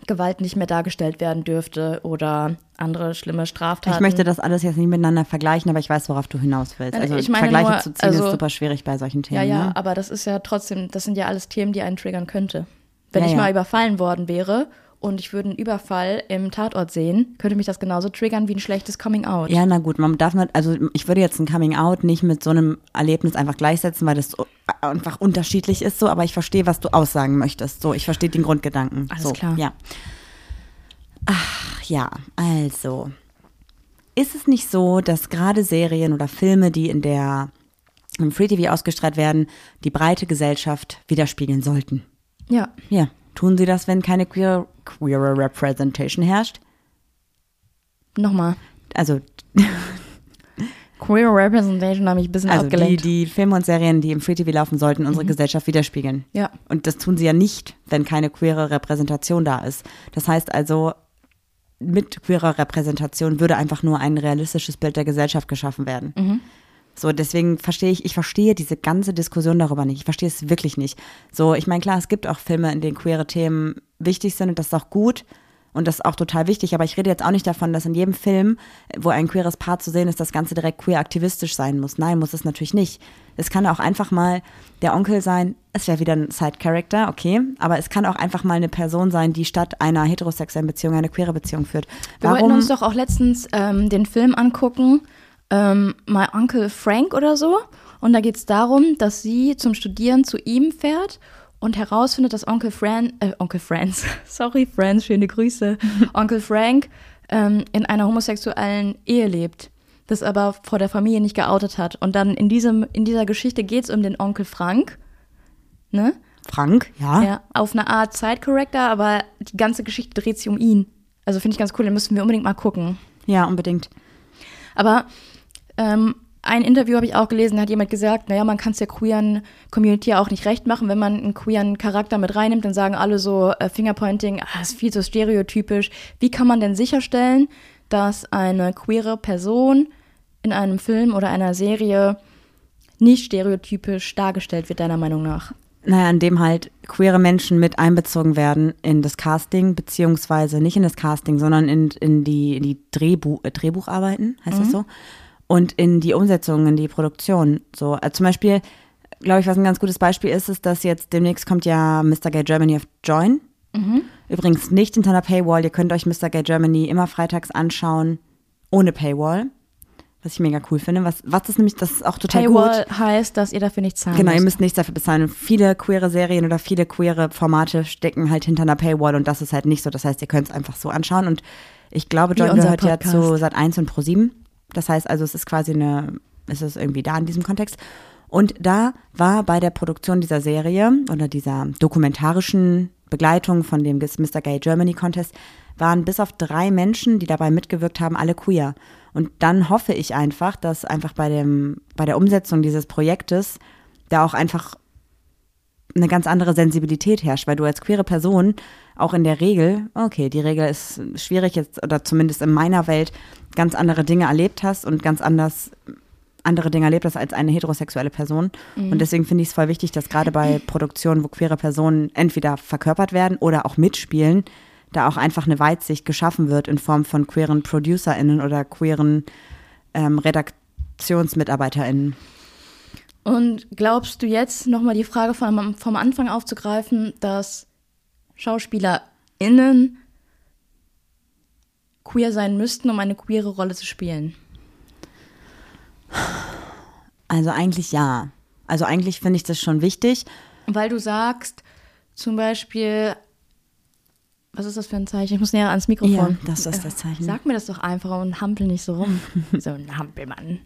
Gewalt nicht mehr dargestellt werden dürfte oder andere schlimme Straftaten. Ich möchte das alles jetzt nicht miteinander vergleichen, aber ich weiß, worauf du hinaus willst. Also ich meine Vergleiche nur, zu ziehen also- ist super schwierig bei solchen Themen. Ja, ja, Ne? aber das ist ja trotzdem, das sind ja alles Themen, die einen triggern könnte. Wenn Ja, ich mal überfallen worden wäre und ich würde einen Überfall im Tatort sehen, könnte mich das genauso triggern wie ein schlechtes Coming Out. Ja, na gut, man darf nicht, also ich würde jetzt ein Coming Out nicht mit so einem Erlebnis einfach gleichsetzen, weil das so einfach unterschiedlich ist so, aber ich verstehe, was du aussagen möchtest. So, ich verstehe den Grundgedanken. Alles so, klar. Ja. Ach ja, also. Ist es nicht so, dass gerade Serien oder Filme, die in der im Free TV ausgestrahlt werden, die breite Gesellschaft widerspiegeln sollten? Ja. Ja. Tun sie das, wenn keine queer, queere Representation herrscht? Nochmal. Also (laughs) Queer Representation habe ich ein bisschen Also die, abgelenkt. die Filme und Serien, die im Free TV laufen, sollten unsere Gesellschaft widerspiegeln. Ja. Und das tun sie ja nicht, wenn keine queere Repräsentation da ist. Das heißt also, mit queerer Repräsentation würde einfach nur ein realistisches Bild der Gesellschaft geschaffen werden. So, deswegen verstehe ich, ich verstehe diese ganze Diskussion darüber nicht. Ich verstehe es wirklich nicht. So, ich meine, klar, es gibt auch Filme, in denen queere Themen wichtig sind und das ist auch gut. Und das ist auch total wichtig. Aber ich rede jetzt auch nicht davon, dass in jedem Film, wo ein queeres Paar zu sehen ist, das Ganze direkt queer aktivistisch sein muss. Nein, muss es natürlich nicht. Es kann auch einfach mal der Onkel sein, es wäre wieder ein Side-Character, okay. Aber es kann auch einfach mal eine Person sein, die statt einer heterosexuellen Beziehung eine queere Beziehung führt. Wir wollten uns doch auch letztens ähm, den Film angucken, ähm, My Uncle Frank oder so. Und da geht es darum, dass sie zum Studieren zu ihm fährt und herausfindet, dass Onkel Fran, äh, Onkel Franz, (laughs) sorry Franz, schöne Grüße, (laughs) Onkel Frank ähm, in einer homosexuellen Ehe lebt, das aber vor der Familie nicht geoutet hat. Und dann in, diesem, in dieser Geschichte geht es um den Onkel Frank, ne? Frank, ja. Ja, auf eine Art Side-Character, aber die ganze Geschichte dreht sich um ihn. Also finde ich ganz cool, den müssen wir unbedingt mal gucken. Ja, unbedingt. Aber ähm, ein Interview habe ich auch gelesen, da hat jemand gesagt, naja, man kann es der queeren Community auch nicht recht machen, wenn man einen queeren Charakter mit reinnimmt, dann sagen alle so äh, Fingerpointing, ah, ist viel zu stereotypisch. Wie kann man denn sicherstellen, dass eine queere Person in einem Film oder einer Serie nicht stereotypisch dargestellt wird, deiner Meinung nach? Naja, indem halt queere Menschen mit einbezogen werden in das Casting, beziehungsweise nicht in das Casting, sondern in, in die, in die Drehbuch, äh, Drehbucharbeiten, heißt mhm. das so? Und in die Umsetzung, in die Produktion. So, also zum Beispiel, glaube ich, was ein ganz gutes Beispiel ist, ist, dass jetzt demnächst kommt ja Mr. Gay Germany auf Join. Mhm. Übrigens nicht hinter einer Paywall. Ihr könnt euch Mr. Gay Germany immer freitags anschauen, ohne Paywall. Was ich mega cool finde. Was, was ist nämlich, das ist auch total Paywall gut. heißt, dass ihr dafür nichts zahlen Genau, müsst. ihr müsst nichts dafür bezahlen. Viele queere Serien oder viele queere Formate stecken halt hinter einer Paywall und das ist halt nicht so. Das heißt, ihr könnt es einfach so anschauen. Und ich glaube, Join gehört ja zu Sat 1 und Pro 7. Das heißt also, es ist quasi eine, es ist irgendwie da in diesem Kontext. Und da war bei der Produktion dieser Serie oder dieser dokumentarischen Begleitung von dem Mr. Gay Germany Contest waren bis auf drei Menschen, die dabei mitgewirkt haben, alle queer. Und dann hoffe ich einfach, dass einfach bei dem, bei der Umsetzung dieses Projektes da auch einfach eine ganz andere Sensibilität herrscht, weil du als queere Person auch in der Regel, okay, die Regel ist schwierig jetzt, oder zumindest in meiner Welt, ganz andere Dinge erlebt hast und ganz anders andere Dinge erlebt hast als eine heterosexuelle Person. Mhm. Und deswegen finde ich es voll wichtig, dass gerade bei (clears throat) Produktionen, wo queere Personen entweder verkörpert werden oder auch mitspielen, da auch einfach eine Weitsicht geschaffen wird in Form von queeren ProducerInnen oder queeren ähm, RedaktionsmitarbeiterInnen. Und glaubst du jetzt nochmal die Frage vom, vom Anfang aufzugreifen, dass SchauspielerInnen queer sein müssten, um eine queere Rolle zu spielen? Also eigentlich ja. Also eigentlich finde ich das schon wichtig. Weil du sagst, zum Beispiel, was ist das für ein Zeichen? Ich muss näher ans Mikrofon. Ja, das ist das Zeichen. Sag mir das doch einfach und hampel nicht so rum. (laughs) so ein Hampelmann.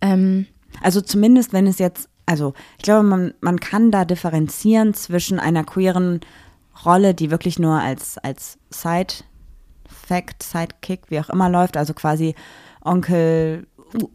Ähm, also zumindest, wenn es jetzt, also ich glaube, man, man kann da differenzieren zwischen einer queeren Rolle, die wirklich nur als, als Side-Fact, Sidekick, wie auch immer läuft, also quasi Onkel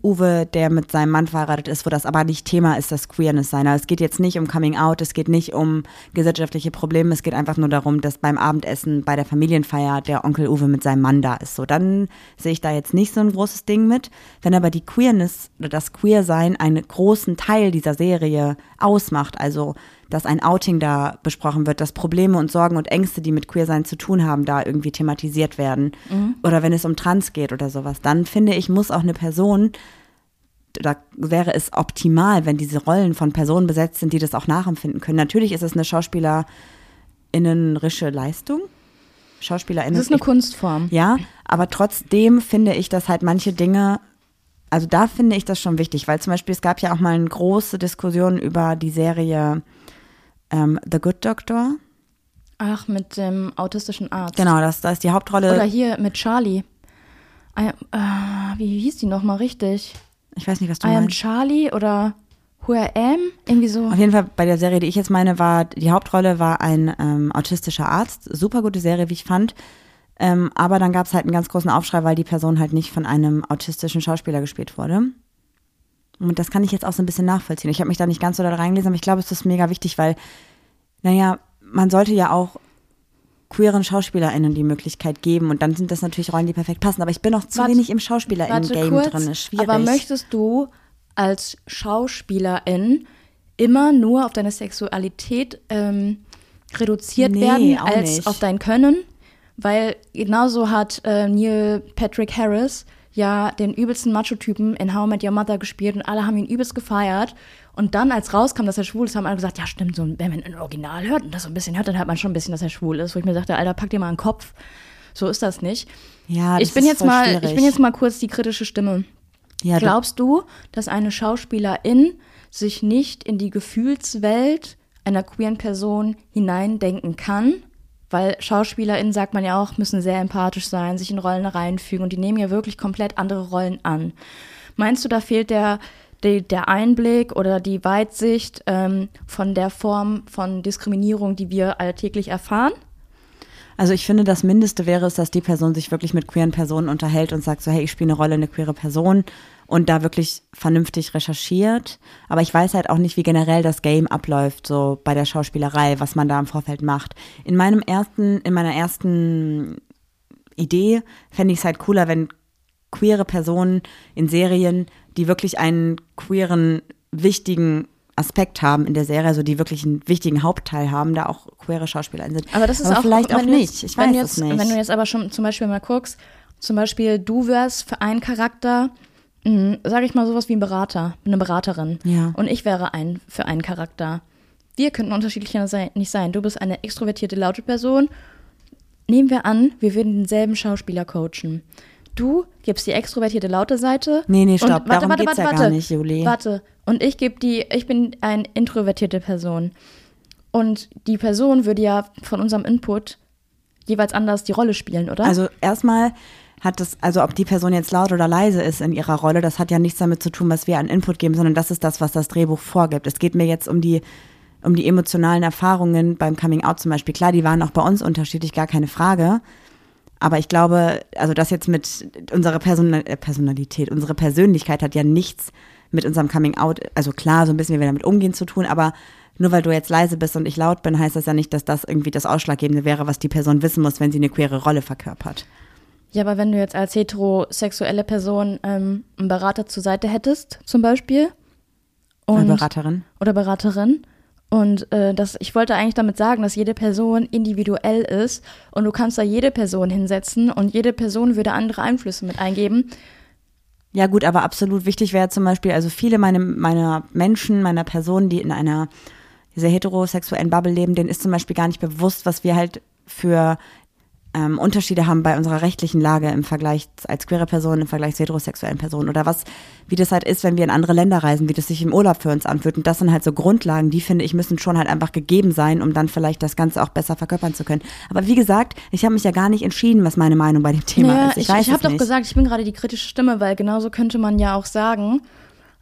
Uwe, der mit seinem Mann verheiratet ist, wo das aber nicht Thema ist, das Queerness seiner. Es geht jetzt nicht um Coming Out, es geht nicht um gesellschaftliche Probleme, es geht einfach nur darum, dass beim Abendessen bei der Familienfeier der Onkel Uwe mit seinem Mann da ist. So, dann sehe ich da jetzt nicht so ein großes Ding mit. Wenn aber die Queerness oder das Queersein einen großen Teil dieser Serie ausmacht, also dass ein Outing da besprochen wird, dass Probleme und Sorgen und Ängste, die mit Queersein zu tun haben, da irgendwie thematisiert werden. Mhm. Oder wenn es um Trans geht oder sowas, dann finde ich, muss auch eine Person, da wäre es optimal, wenn diese Rollen von Personen besetzt sind, die das auch nachempfinden können. Natürlich ist es eine schauspielerinnenrische Leistung. Schauspielerinnen. Das ist eine Kunstform. Ja, aber trotzdem finde ich, dass halt manche Dinge also da finde ich das schon wichtig, weil zum Beispiel es gab ja auch mal eine große Diskussion über die Serie ähm, The Good Doctor. Ach, mit dem autistischen Arzt. Genau, das, das ist die Hauptrolle. Oder hier mit Charlie. I, äh, wie hieß die nochmal richtig? Ich weiß nicht, was du I meinst. am Charlie oder Who I Am? Irgendwie so. Auf jeden Fall bei der Serie, die ich jetzt meine, war die Hauptrolle war ein ähm, autistischer Arzt. Super gute Serie, wie ich fand. Ähm, aber dann gab es halt einen ganz großen Aufschrei, weil die Person halt nicht von einem autistischen Schauspieler gespielt wurde. Und das kann ich jetzt auch so ein bisschen nachvollziehen. Ich habe mich da nicht ganz so da reingelesen, aber ich glaube, es ist mega wichtig, weil, naja, man sollte ja auch queeren SchauspielerInnen die Möglichkeit geben und dann sind das natürlich Rollen, die perfekt passen. Aber ich bin noch zu warte, wenig im SchauspielerInnen-Game drin. Ist schwierig. Aber möchtest du als Schauspielerin immer nur auf deine Sexualität ähm, reduziert nee, werden als nicht. auf dein Können? Weil genauso hat äh, Neil Patrick Harris ja den übelsten Macho-Typen in How I Met Your Mother gespielt und alle haben ihn übelst gefeiert. Und dann, als rauskam, dass er schwul ist, haben alle gesagt, ja stimmt, so, wenn man ein Original hört und das so ein bisschen hört, dann hört man schon ein bisschen, dass er schwul ist. Wo ich mir dachte, Alter, pack dir mal einen Kopf. So ist das nicht. Ja, das ich bin ist jetzt voll mal, schwierig. ich bin jetzt mal kurz die kritische Stimme. ja, Glaubst du, dass eine Schauspielerin sich nicht in die Gefühlswelt einer queeren Person hineindenken kann? Weil SchauspielerInnen, sagt man ja auch, müssen sehr empathisch sein, sich in Rollen reinfügen und die nehmen ja wirklich komplett andere Rollen an. Meinst du, da fehlt der, der, Einblick oder die Weitsicht ähm, von der Form von Diskriminierung, die wir alltäglich erfahren? Also ich finde, das Mindeste wäre es, dass die Person sich wirklich mit queeren Personen unterhält und sagt so, hey, ich spiele eine Rolle, eine queere Person und da wirklich vernünftig recherchiert. Aber ich weiß halt auch nicht, wie generell das Game abläuft, so bei der Schauspielerei, was man da im Vorfeld macht. In meinem ersten, in meiner ersten Idee fände ich es halt cooler, wenn queere Personen in Serien, die wirklich einen queeren, wichtigen Aspekt haben in der Serie, also die wirklich einen wichtigen Hauptteil haben, da auch queere SchauspielerInnen sind. Aber das ist auch vielleicht auch nicht. Jetzt, Ich weiß jetzt, es nicht. Wenn du jetzt aber schon zum Beispiel mal guckst, zum Beispiel du wärst für einen Charakter, sage ich mal sowas wie ein Berater, eine Beraterin. Ja. Und ich wäre ein für einen Charakter. Wir könnten unterschiedlicher sein, nicht sein. Du bist eine extrovertierte, laute Person. Nehmen wir an, wir würden denselben Schauspieler coachen. Du gibst die extrovertierte, laute Seite. Nee, nee, und- stopp, darum geht's ja gar nicht, Juli. Warte. Und ich gebe die, ich bin eine introvertierte Person. Und die Person würde ja von unserem Input jeweils anders die Rolle spielen, oder? Also erstmal hat das, also ob die Person jetzt laut oder leise ist in ihrer Rolle, das hat ja nichts damit zu tun, was wir an Input geben, sondern das ist das, was das Drehbuch vorgibt. Es geht mir jetzt um die, um die emotionalen Erfahrungen beim Coming Out zum Beispiel. Klar, die waren auch bei uns unterschiedlich, gar keine Frage. Aber ich glaube, also das jetzt mit unserer Person äh, Personalität, unsere Persönlichkeit hat ja nichts mit unserem Coming Out, also klar, so ein bisschen, wie wir damit umgehen zu tun, aber nur weil du jetzt leise bist und ich laut bin, heißt das ja nicht, dass das irgendwie das Ausschlaggebende wäre, was die Person wissen muss, wenn sie eine queere Rolle verkörpert. Ja, aber wenn du jetzt als heterosexuelle Person ähm, einen Berater zur Seite hättest, zum Beispiel. Und, Beraterin. oder Beraterin. Und äh, das, ich wollte eigentlich damit sagen, dass jede Person individuell ist und du kannst da jede Person hinsetzen und jede Person würde andere Einflüsse mit eingeben. Ja gut, aber absolut wichtig wäre zum Beispiel, also viele meine, meiner Menschen, meiner Personen, die in einer dieser heterosexuellen Bubble leben, denen ist zum Beispiel gar nicht bewusst, was wir halt für ähm, Unterschiede haben bei unserer rechtlichen Lage im Vergleich als queere Person, im Vergleich zu heterosexuellen Personen oder was, wie das halt ist, wenn wir in andere Länder reisen, wie das sich im Urlaub für uns anfühlt. Und das sind halt so Grundlagen, die finde ich müssen schon halt einfach gegeben sein, um dann vielleicht das Ganze auch besser verkörpern zu können. Aber wie gesagt, ich habe mich ja gar nicht entschieden, was meine Meinung bei dem Thema ja, ist. Ich, ich, ich habe doch gesagt, ich bin gerade die kritische Stimme, weil genauso könnte man ja auch sagen,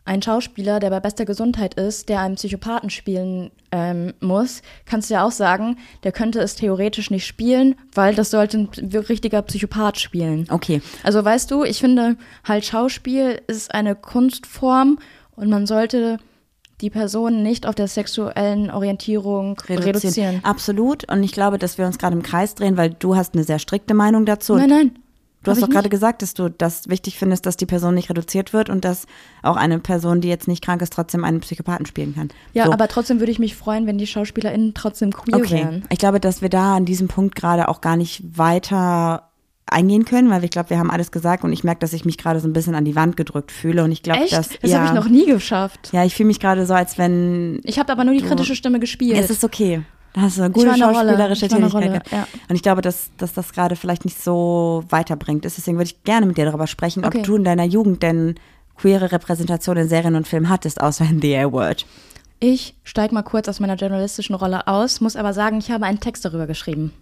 ein Schauspieler, der bei bester Gesundheit ist, der einen Psychopathen spielen ähm, muss, kannst du ja auch sagen, der könnte es theoretisch nicht spielen, weil das sollte ein richtiger Psychopath spielen. Okay, Also weißt du, ich finde halt Schauspiel ist eine Kunstform und man sollte die Person nicht auf der sexuellen Orientierung reduzieren. Absolut. Und ich glaube, dass wir uns gerade im Kreis drehen, weil du hast eine sehr strikte Meinung dazu. Nein, nein. Du hast doch gerade gesagt, dass du das wichtig findest, dass die Person nicht reduziert wird und dass auch eine Person, die jetzt nicht krank ist, trotzdem einen Psychopathen spielen kann. Ja, so. aber trotzdem würde ich mich freuen, wenn die SchauspielerInnen trotzdem queer Okay. wären. Ich glaube, dass wir da an diesem Punkt gerade auch gar nicht weiter eingehen können, weil ich glaube, wir haben alles gesagt und ich merke, dass ich mich gerade so ein bisschen an die Wand gedrückt fühle und ich glaube, dass das ja, habe ich noch nie geschafft. ja, ich fühle mich gerade so, als wenn Ich habe aber nur die kritische Stimme gespielt. Es ist okay. Hast du eine gute eine Rolle. schauspielerische eine Tätigkeit. Rolle, gehabt. ja. Und ich glaube, dass, dass das gerade vielleicht nicht so weiterbringt. Deswegen würde ich gerne mit dir darüber sprechen, Okay. ob du in deiner Jugend denn queere Repräsentation in Serien und Filmen hattest, außer in The A-Word. ich steige mal kurz aus meiner journalistischen Rolle aus, muss aber sagen, ich habe einen Text darüber geschrieben.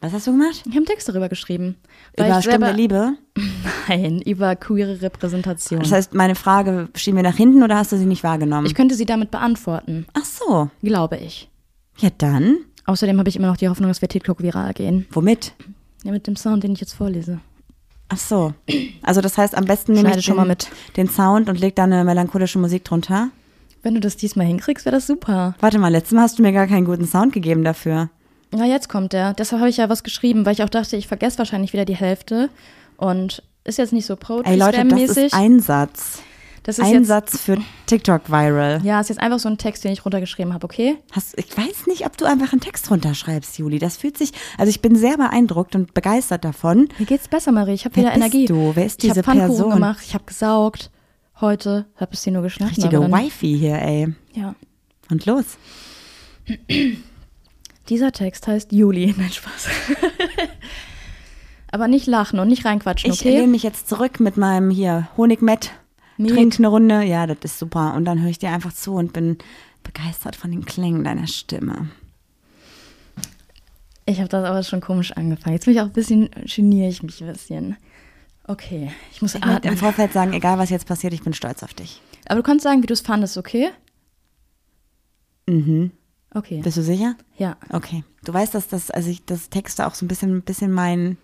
Was hast du gemacht? Ich habe einen Text darüber geschrieben. Über selber- Liebe? (laughs) Nein, über queere Repräsentation. Das heißt, meine Frage schieben wir nach hinten oder hast du sie nicht wahrgenommen? ich könnte sie damit beantworten, Ach so. glaube ich. Ja, dann. Außerdem habe ich immer noch die Hoffnung, dass wir TikTok viral gehen. Womit? Ja, mit dem Sound, den ich jetzt vorlese. Ach so. Also das heißt, am besten nehme Schneide ich schon den, mal mit. den Sound und leg da eine melancholische Musik drunter. Wenn du das diesmal hinkriegst, wäre das super. Warte mal, letztes Mal hast du mir gar keinen guten Sound gegeben dafür. Ja, jetzt kommt der. Deshalb habe ich ja was geschrieben, weil ich auch dachte, ich vergesse wahrscheinlich wieder die Hälfte. Und ist jetzt nicht so Ey Leute, das ist ein Satz. Das ist Ein jetzt, Satz für TikTok viral. ja, ist jetzt einfach so ein Text, den ich runtergeschrieben habe, okay? Hast, ich weiß nicht, ob du einfach einen Text runterschreibst, Juli. Das fühlt sich, also ich bin sehr beeindruckt und begeistert davon. Mir geht's besser, Marie. Ich habe wieder Energie. du? Wer ist ich diese habe Pfannkuchen Person? gemacht, ich habe gesaugt. Heute habe ich sie nur geschlafen. Richtige dann, Wifi hier, ey. Ja. Und los. Dieser Text heißt Juli. (laughs) Nein, Spaß. aber nicht lachen und nicht reinquatschen, Ich okay? lehne mich jetzt zurück mit meinem hier Honigmett, Met. trink eine Runde. Ja, das ist super. Und dann höre ich dir einfach zu und bin begeistert von den Klängen deiner Stimme. Ich habe das aber schon komisch angefangen. Jetzt bin ich auch ein bisschen, geniere ich mich ein bisschen. Okay, ich muss Ich wollte im atmen. Vorfeld sagen, egal was jetzt passiert, ich bin stolz auf dich. Aber du kannst sagen, wie du es fandest, okay? Mhm. Okay. Bist du sicher? ja. Okay. Du weißt, dass das, also ich, das Texte auch so ein bisschen, ein bisschen mein,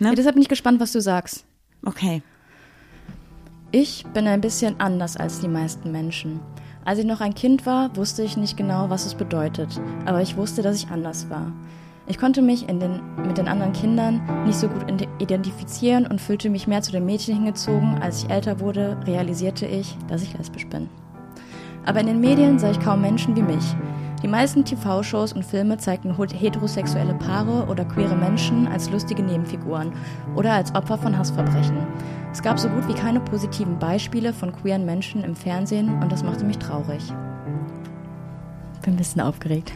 ja. ne? Deshalb bin ich gespannt, was du sagst. Okay. Ich bin ein bisschen anders als die meisten Menschen. Als ich noch ein Kind war, wusste ich nicht genau, was es bedeutet, aber ich wusste, dass ich anders war. Ich konnte mich den, mit den anderen Kindern nicht so gut ide- identifizieren und fühlte mich mehr zu den Mädchen hingezogen. Als ich älter wurde, realisierte ich, dass ich lesbisch bin. Aber in den Medien sah ich kaum Menschen wie mich. Die meisten TV-Shows und Filme zeigten heterosexuelle Paare oder queere Menschen als lustige Nebenfiguren oder als Opfer von Hassverbrechen. Es gab so gut wie keine positiven Beispiele von queeren Menschen im Fernsehen und das machte mich traurig. Bin ein bisschen aufgeregt.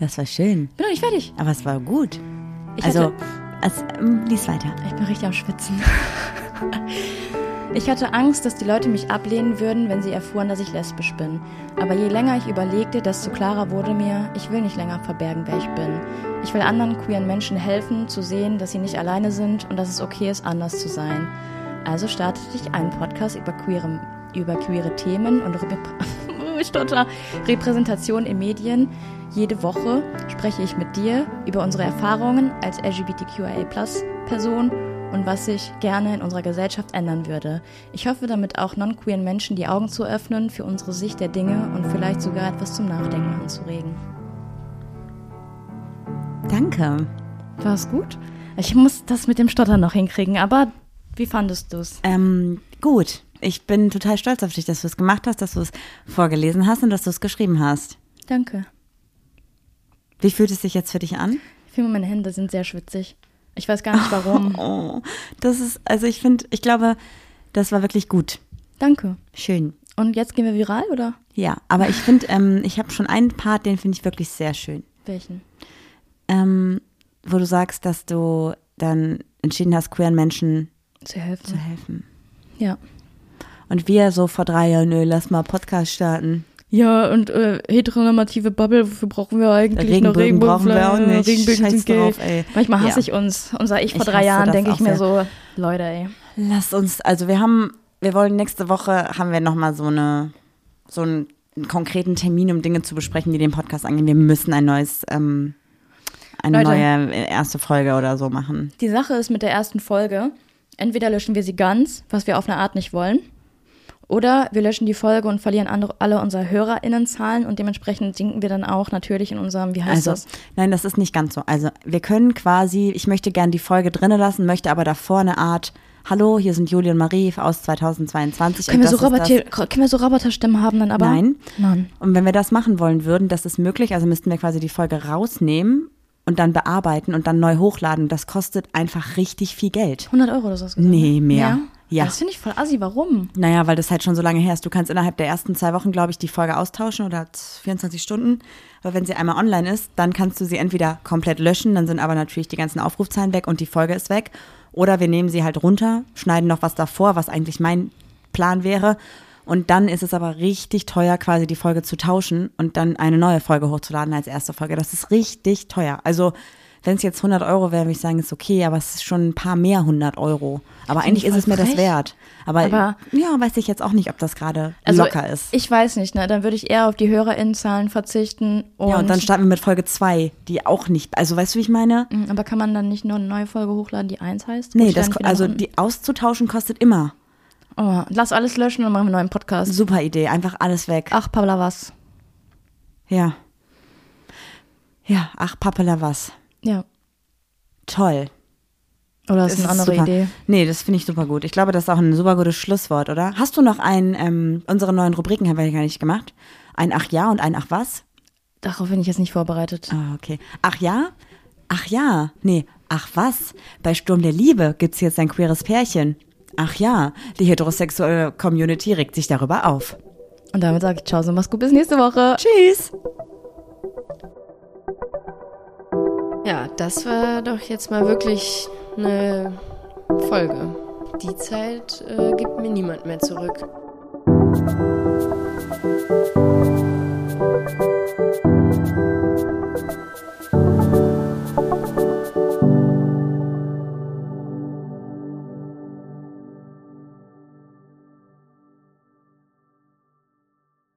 Das war schön. Bin noch nicht fertig. Aber es war gut. Ich also, hatte- es, ähm, lies weiter. Ich bin richtig am Schwitzen. (laughs) Ich hatte Angst, dass die Leute mich ablehnen würden, wenn sie erfuhren, dass ich lesbisch bin. Aber je länger ich überlegte, desto klarer wurde mir, ich will nicht länger verbergen, wer ich bin. Ich will anderen queeren Menschen helfen, zu sehen, dass sie nicht alleine sind und dass es okay ist, anders zu sein. Also startete ich einen Podcast über queere, über queere Themen und (laughs) stotter, Repräsentation in Medien. Jede Woche spreche ich mit dir über unsere Erfahrungen als LGBTQIA-Person und was sich gerne in unserer Gesellschaft ändern würde. Ich hoffe damit auch non-queeren Menschen die Augen zu öffnen für unsere Sicht der Dinge und vielleicht sogar etwas zum Nachdenken anzuregen. Danke. War es gut? Ich muss das mit dem Stottern noch hinkriegen, aber wie fandest du es? Ähm, gut. Ich bin total stolz auf dich, dass du es gemacht hast, dass du es vorgelesen hast und dass du es geschrieben hast. Danke. Wie fühlt es sich jetzt für dich an? Ich finde, meine Hände sind sehr schwitzig. Ich weiß gar nicht warum. (laughs) Oh, das ist, also ich finde, ich glaube, das war wirklich gut. Danke. Schön. Und jetzt gehen wir viral, oder? Ja, aber ich finde, ähm, ich habe schon einen Part, den finde ich wirklich sehr schön. Welchen? Ähm, wo du sagst, dass du dann entschieden hast, queeren Menschen Zu helfen. zu helfen. Ja. Und wir so vor drei Jahren, nö, lass mal Podcast starten. Ja, und äh, heteronormative Bubble, wofür brauchen wir eigentlich Regenbögen brauchen wir auch nicht. Regenbögen Scheiß sind drauf, ey. Manchmal hasse Ja. ich uns. Unser Ich vor Ich drei Jahren denke ich mir so, Leute, ey. Lass uns, also wir haben, wir wollen nächste Woche haben wir nochmal so eine, so einen, einen konkreten Termin, um Dinge zu besprechen, die den Podcast angehen. Wir müssen ein neues, ähm, eine Leute. neue erste Folge oder so machen. Die Sache ist mit der ersten Folge, entweder löschen wir sie ganz, was wir auf eine Art nicht wollen, oder wir löschen die Folge und verlieren andere, alle unsere HörerInnenzahlen und dementsprechend sinken wir dann auch natürlich in unserem, wie heißt Also, das? nein, das ist nicht ganz so. Also, wir können quasi, ich möchte gern die Folge drinnen lassen, möchte aber davor eine Art, hallo, hier sind Juli und Marie aus 2022. Können wir, so Roboter, können wir so Roboterstimmen haben dann aber? Nein. Nein. Und wenn wir das machen wollen würden, das ist möglich, also müssten wir quasi die Folge rausnehmen und dann bearbeiten und dann neu hochladen. Das kostet einfach richtig viel Geld. 100 Euro oder so. Nee, ne? mehr. Ja. Das finde ich voll assi. Warum? Naja, weil das halt schon so lange her ist. Du kannst innerhalb der ersten zwei Wochen, glaube ich, die Folge austauschen oder 24 Stunden. Aber wenn sie einmal online ist, dann kannst du sie entweder komplett löschen, dann sind aber natürlich die ganzen Aufrufzahlen weg und die Folge ist weg. Oder wir nehmen sie halt runter, schneiden noch was davor, was eigentlich mein Plan wäre. Und dann ist es aber richtig teuer, quasi die Folge zu tauschen und dann eine neue Folge hochzuladen als erste Folge. Das ist richtig teuer. Also, wenn es jetzt 100 Euro wäre, würde ich sagen, ist okay, aber es ist schon ein paar mehr 100 Euro. Aber eigentlich ist es mir das frech. wert. Aber, Aber- ja, weiß ich jetzt auch nicht, ob das gerade Also, locker ist. Ich weiß nicht, ne? Dann würde ich eher auf die HörerInnenzahlen verzichten. Und, ja, und dann starten wir mit Folge 2, die auch nicht, also weißt du, wie ich meine? Mm, Aber kann man dann nicht noch eine neue Folge hochladen, die eins heißt? Nee, das, also die auszutauschen kostet immer. Oh, lass alles löschen und machen wir einen neuen Podcast. Super Idee, einfach alles weg. Ach, Pabla, was? Ja. Ja, ach, Pappela was. Ja. Toll. Oder ist Das eine andere super. Idee? Nee, das finde ich super gut. Ich glaube, das ist auch ein super gutes Schlusswort, oder? Hast du noch ein, ähm, unsere neuen Rubriken haben wir ja gar nicht gemacht. Ein Ach ja und ein Ach was? Darauf bin ich jetzt nicht vorbereitet. Ah, okay. Ach ja? Ach ja. Nee, ach was? Bei Sturm der Liebe gibt's jetzt ein queeres Pärchen. Ach ja, die heterosexuelle Community regt sich darüber auf. Und damit sage ich Ciao, so mach's gut, bis nächste Woche. Tschüss. Ja, das war doch jetzt mal wirklich eine Folge. Die Zeit äh, gibt mir niemand mehr zurück.